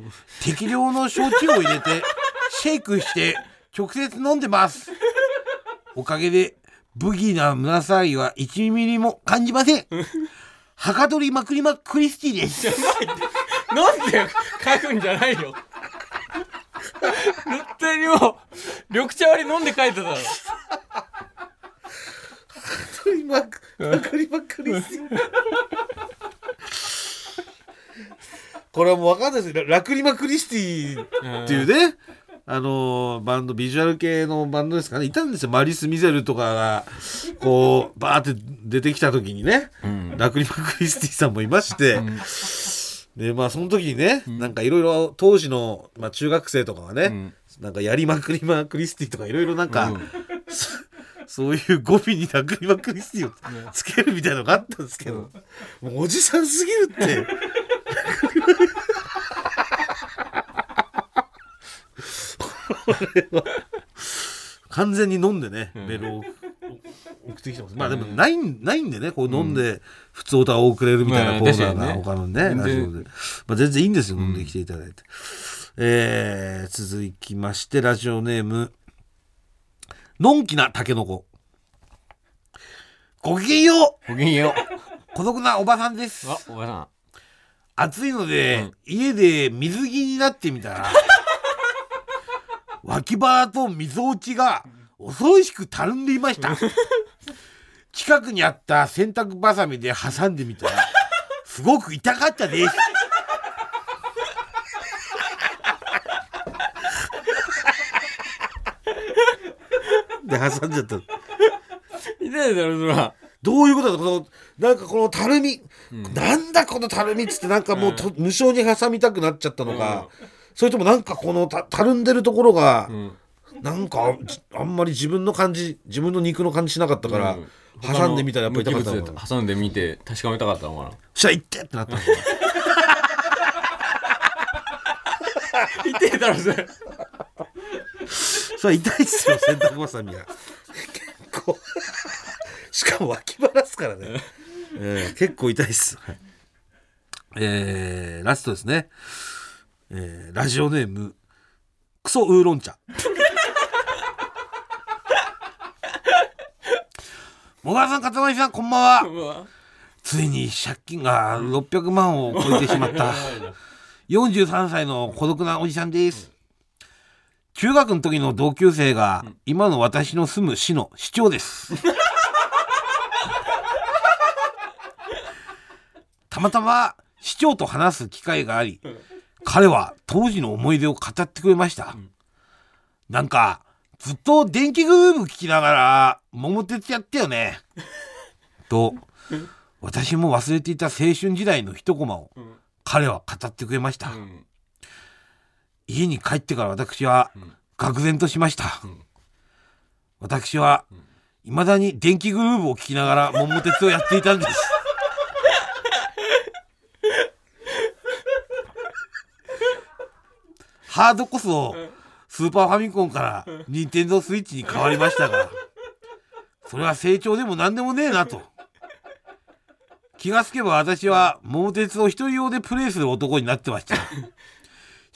Speaker 3: 適量の焼酎を入れて、シェイクして直接飲んでます。おかげで、ブギーな胸騒ぎは1ミリも感じません。はかどりまくりまクリスティです。
Speaker 2: なんで書くんじゃないよ絶対にもう緑茶割り飲んで書いてたろ
Speaker 3: まくまくりまクリスティこれはもう分かんないです。よラクリマクリスティっていうね、あのーバンドビジュアル系のバンドですかね。いたんですよ。マリス・ミゼルとかがこうバーって出てきた時にね、
Speaker 2: ん。
Speaker 3: ラクリマクリスティさんもいまして、でまあその時にね、なんかいろいろ当時の、まあ、中学生とかはね、
Speaker 2: ん。
Speaker 3: なんかやりまくりまクリスティとかいろいろなんか、
Speaker 2: うん
Speaker 3: そそういう語尾にラクリマクリスティをつけるみたいなのがあったんですけど、もうおじさんすぎるって。完全に飲んでね、メールを送ってきてます。まあでもないんないんでね、こう飲んで普通歌を送れるみたいな
Speaker 2: まあ
Speaker 3: コーナーが他のね、ラジオで。まあ全然いいんですよ、飲んできていただいて。えー続きまして、ラジオネーム、のんきなたけのこ。ごきげんよう。
Speaker 2: ごきげんよ
Speaker 3: 孤独なおばさんです。
Speaker 2: う。あおばさん。
Speaker 3: 暑いので、家で水着になってみたら脇腹と溝落ちが恐ろしくたるんでいました。近くにあった洗濯バサミで挟んでみたらすごく痛かったですで挟んじゃった。
Speaker 2: 痛いだろそら
Speaker 3: どういうことだこのなんかこのたるみ、なんだこのたるみっつってなんかもうと、無性に挟みたくなっちゃったのか、それともなんかこのたたるんでるところが、
Speaker 2: ん。
Speaker 3: なんかじあんまり自分の感じ自分の肉の感じしなかったから、
Speaker 2: うん。
Speaker 3: 挟んでみたらやっぱり痛かったの
Speaker 2: 無機物で挟んでみて確かめたかったのかな。
Speaker 3: そしたら「いって!」ってなったの
Speaker 2: 痛いだろそれ
Speaker 3: それ痛いっすよ洗濯バサミは結構しかも脇腹っすからねえー結構痛いっす。はいえーラストですね。えーラジオネーム、クソウーロン茶。もがさん、かたまりさん、こんばんは。ついに借金が600万を超えてしまった。43歳の孤独なおじさんです。中学の時の同級生が、今の私の住む市の市長です。たまたま市長と話す機会があり、彼は当時の思い出を語ってくれました。なんか、ずっと電気グルーヴ聞きながら、桃鉄やってよね。と、私も忘れていた青春時代の一コマを
Speaker 2: ん。
Speaker 3: 彼は語ってくれました、
Speaker 2: うん
Speaker 3: 家に帰ってから私は愕然としました、
Speaker 2: ん。
Speaker 3: 私は未だに電気グルーヴを聞きながら桃鉄をやっていたんです。ハードこそスーパーファミコンからニンテンドースイッチに変わりましたがそれは成長でも何でもねえなと。気がつけば私は桃鉄を一人用でプレイする男になってました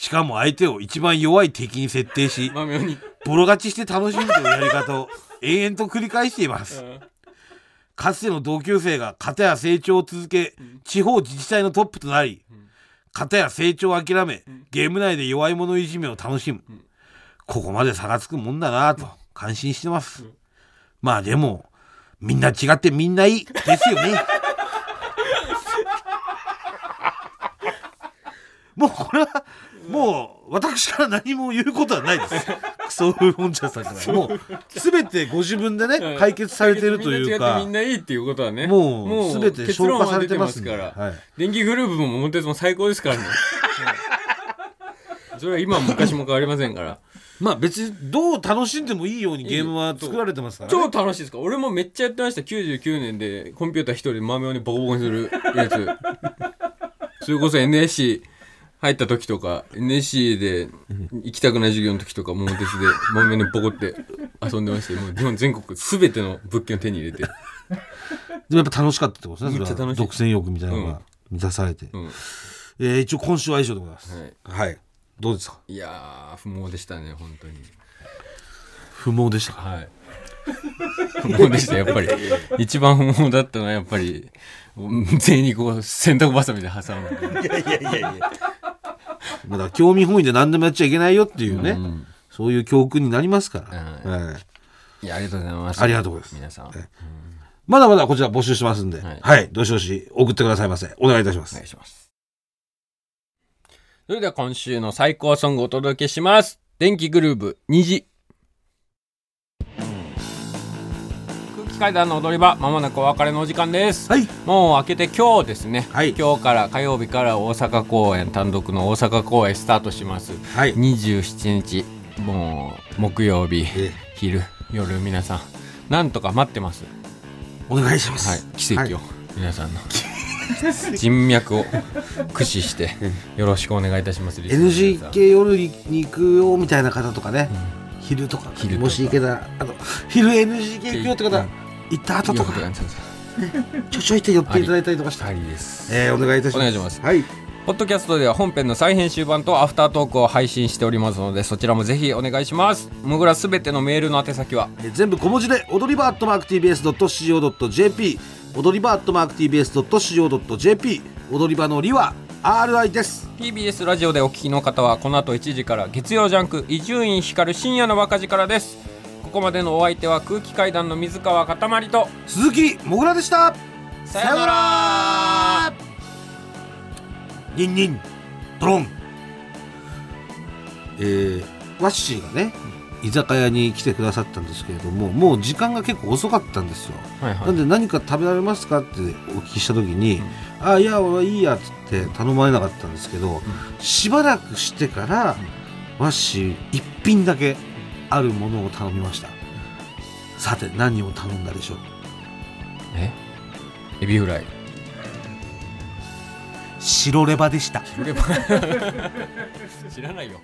Speaker 3: しかも相手を一番弱い敵に設定し
Speaker 2: まあ妙に。
Speaker 3: ボロ勝ちして楽しむというやり方を延々と繰り返しています。かつての同級生が片や成長を続け地方自治体のトップとなり片や成長を諦めゲーム内で弱い者いじめを楽しむ。ここまで差がつくもんだなぁと感心してます。まあでもみんな違ってみんないいですよね。もうこれはから何も言うことはないです。クソウン茶さんからもう全てご自分でね解決されてるという
Speaker 2: みんな違
Speaker 3: か
Speaker 2: ってみんないいっていうことはね。
Speaker 3: もう全て消化されてます
Speaker 2: から、
Speaker 3: はい。
Speaker 2: 電気グループも桃鉄も最高ですからね、う んそれは今も昔も変わりませんから。
Speaker 3: まあ別にどう楽しんでもいいようにゲームは作られてますから、
Speaker 2: 超
Speaker 3: ね、
Speaker 2: 楽しいですか？ら俺もめっちゃやってました。99年でコンピューター一人で豆をにボコボコにするやつ。それこそ NSC 入った時とか NSC で行きたくない授業の時とか桃鉄で豆にボコって遊んでましてもう日本全国全ての物件を手に入れて。
Speaker 3: でもやっぱ楽しかったってことですね
Speaker 2: めっちゃ楽しい。
Speaker 3: 独占欲みたいなのが満たされて、
Speaker 2: うん。
Speaker 3: えー一応今週は以上でございます。
Speaker 2: はい。
Speaker 3: はい、どうですか？
Speaker 2: いやー不毛でしたね本当に。
Speaker 3: 不毛でしたか？
Speaker 2: はい。不毛でしたやっぱり。一番不毛だったのはやっぱりうん全員にこう洗濯バサミで挟む。
Speaker 3: いやいやいやいやまだ興味本位で何でもやっちゃいけないよっていうね、
Speaker 2: うん。
Speaker 3: そういう教訓になりますから、
Speaker 2: はい
Speaker 3: はい。
Speaker 2: いやありがとうございます。
Speaker 3: ありがとうございます。
Speaker 2: 皆さん。お
Speaker 3: まだまだこちら募集してますんで、は
Speaker 2: はい。い、
Speaker 3: どしどし送ってくださいませ。お願いいたします。
Speaker 2: 願いします。それでは今週の最高ソングをお届けします。電気グルーブ虹階段の踊り場まもなくお別れのお時間です。
Speaker 3: はい。
Speaker 2: もう明けて今日ですね、
Speaker 3: はい。
Speaker 2: 今日から火曜日から大阪公演単独の大阪公演スタートします。
Speaker 3: はい。
Speaker 2: 27日もう木曜日
Speaker 3: え
Speaker 2: 昼夜皆さん。なんとか待ってます？
Speaker 3: お願いしま
Speaker 2: はい。
Speaker 3: す。
Speaker 2: 奇跡を、
Speaker 3: はい。
Speaker 2: 皆さんの。人脈を駆使してよろしくお願いいたします。
Speaker 3: NGK 夜に行くよみたいな方とかね、昼とか
Speaker 2: 昼とか。
Speaker 3: もし行けたらあの昼 NGK 行くよって方、
Speaker 2: うん
Speaker 3: 行った後とか。ちょちょいって寄っていただいたりとかして、えー、お願いいたします。はい。
Speaker 2: ポッドキャストでは本編の再編集版とアフタートークを配信しておりますのでそちらもぜひお願いします。もぐらすべてのメールの宛先は。
Speaker 3: えー全部小文字で踊り場アットマーク TBS.CO.JP 踊り場アットマーク TBS.CO.JP 踊り場のりは RI です。
Speaker 2: TBS ラジオでお聞きの方はこの後1時から月曜ジャンク伊集院光る深夜の若字からですここまでのお相手は空気階段の水川かたまりと
Speaker 3: 鈴木もぐらでした。
Speaker 2: さよなら。
Speaker 3: ニンニンドロン。えー、ワッシーがね居酒屋に来てくださったんですけれどももう時間が結構遅かったんですよ、
Speaker 2: はいは
Speaker 3: なんで何か食べられますかってお聞きした時に「あいや俺はいいや」っつって頼まれなかったんですけど、しばらくしてから、ワッシー一品だけあるものを頼みました。さて何を頼んだでしょう？
Speaker 2: え？エビフライ。
Speaker 3: 白レバでした。
Speaker 2: 知らないよ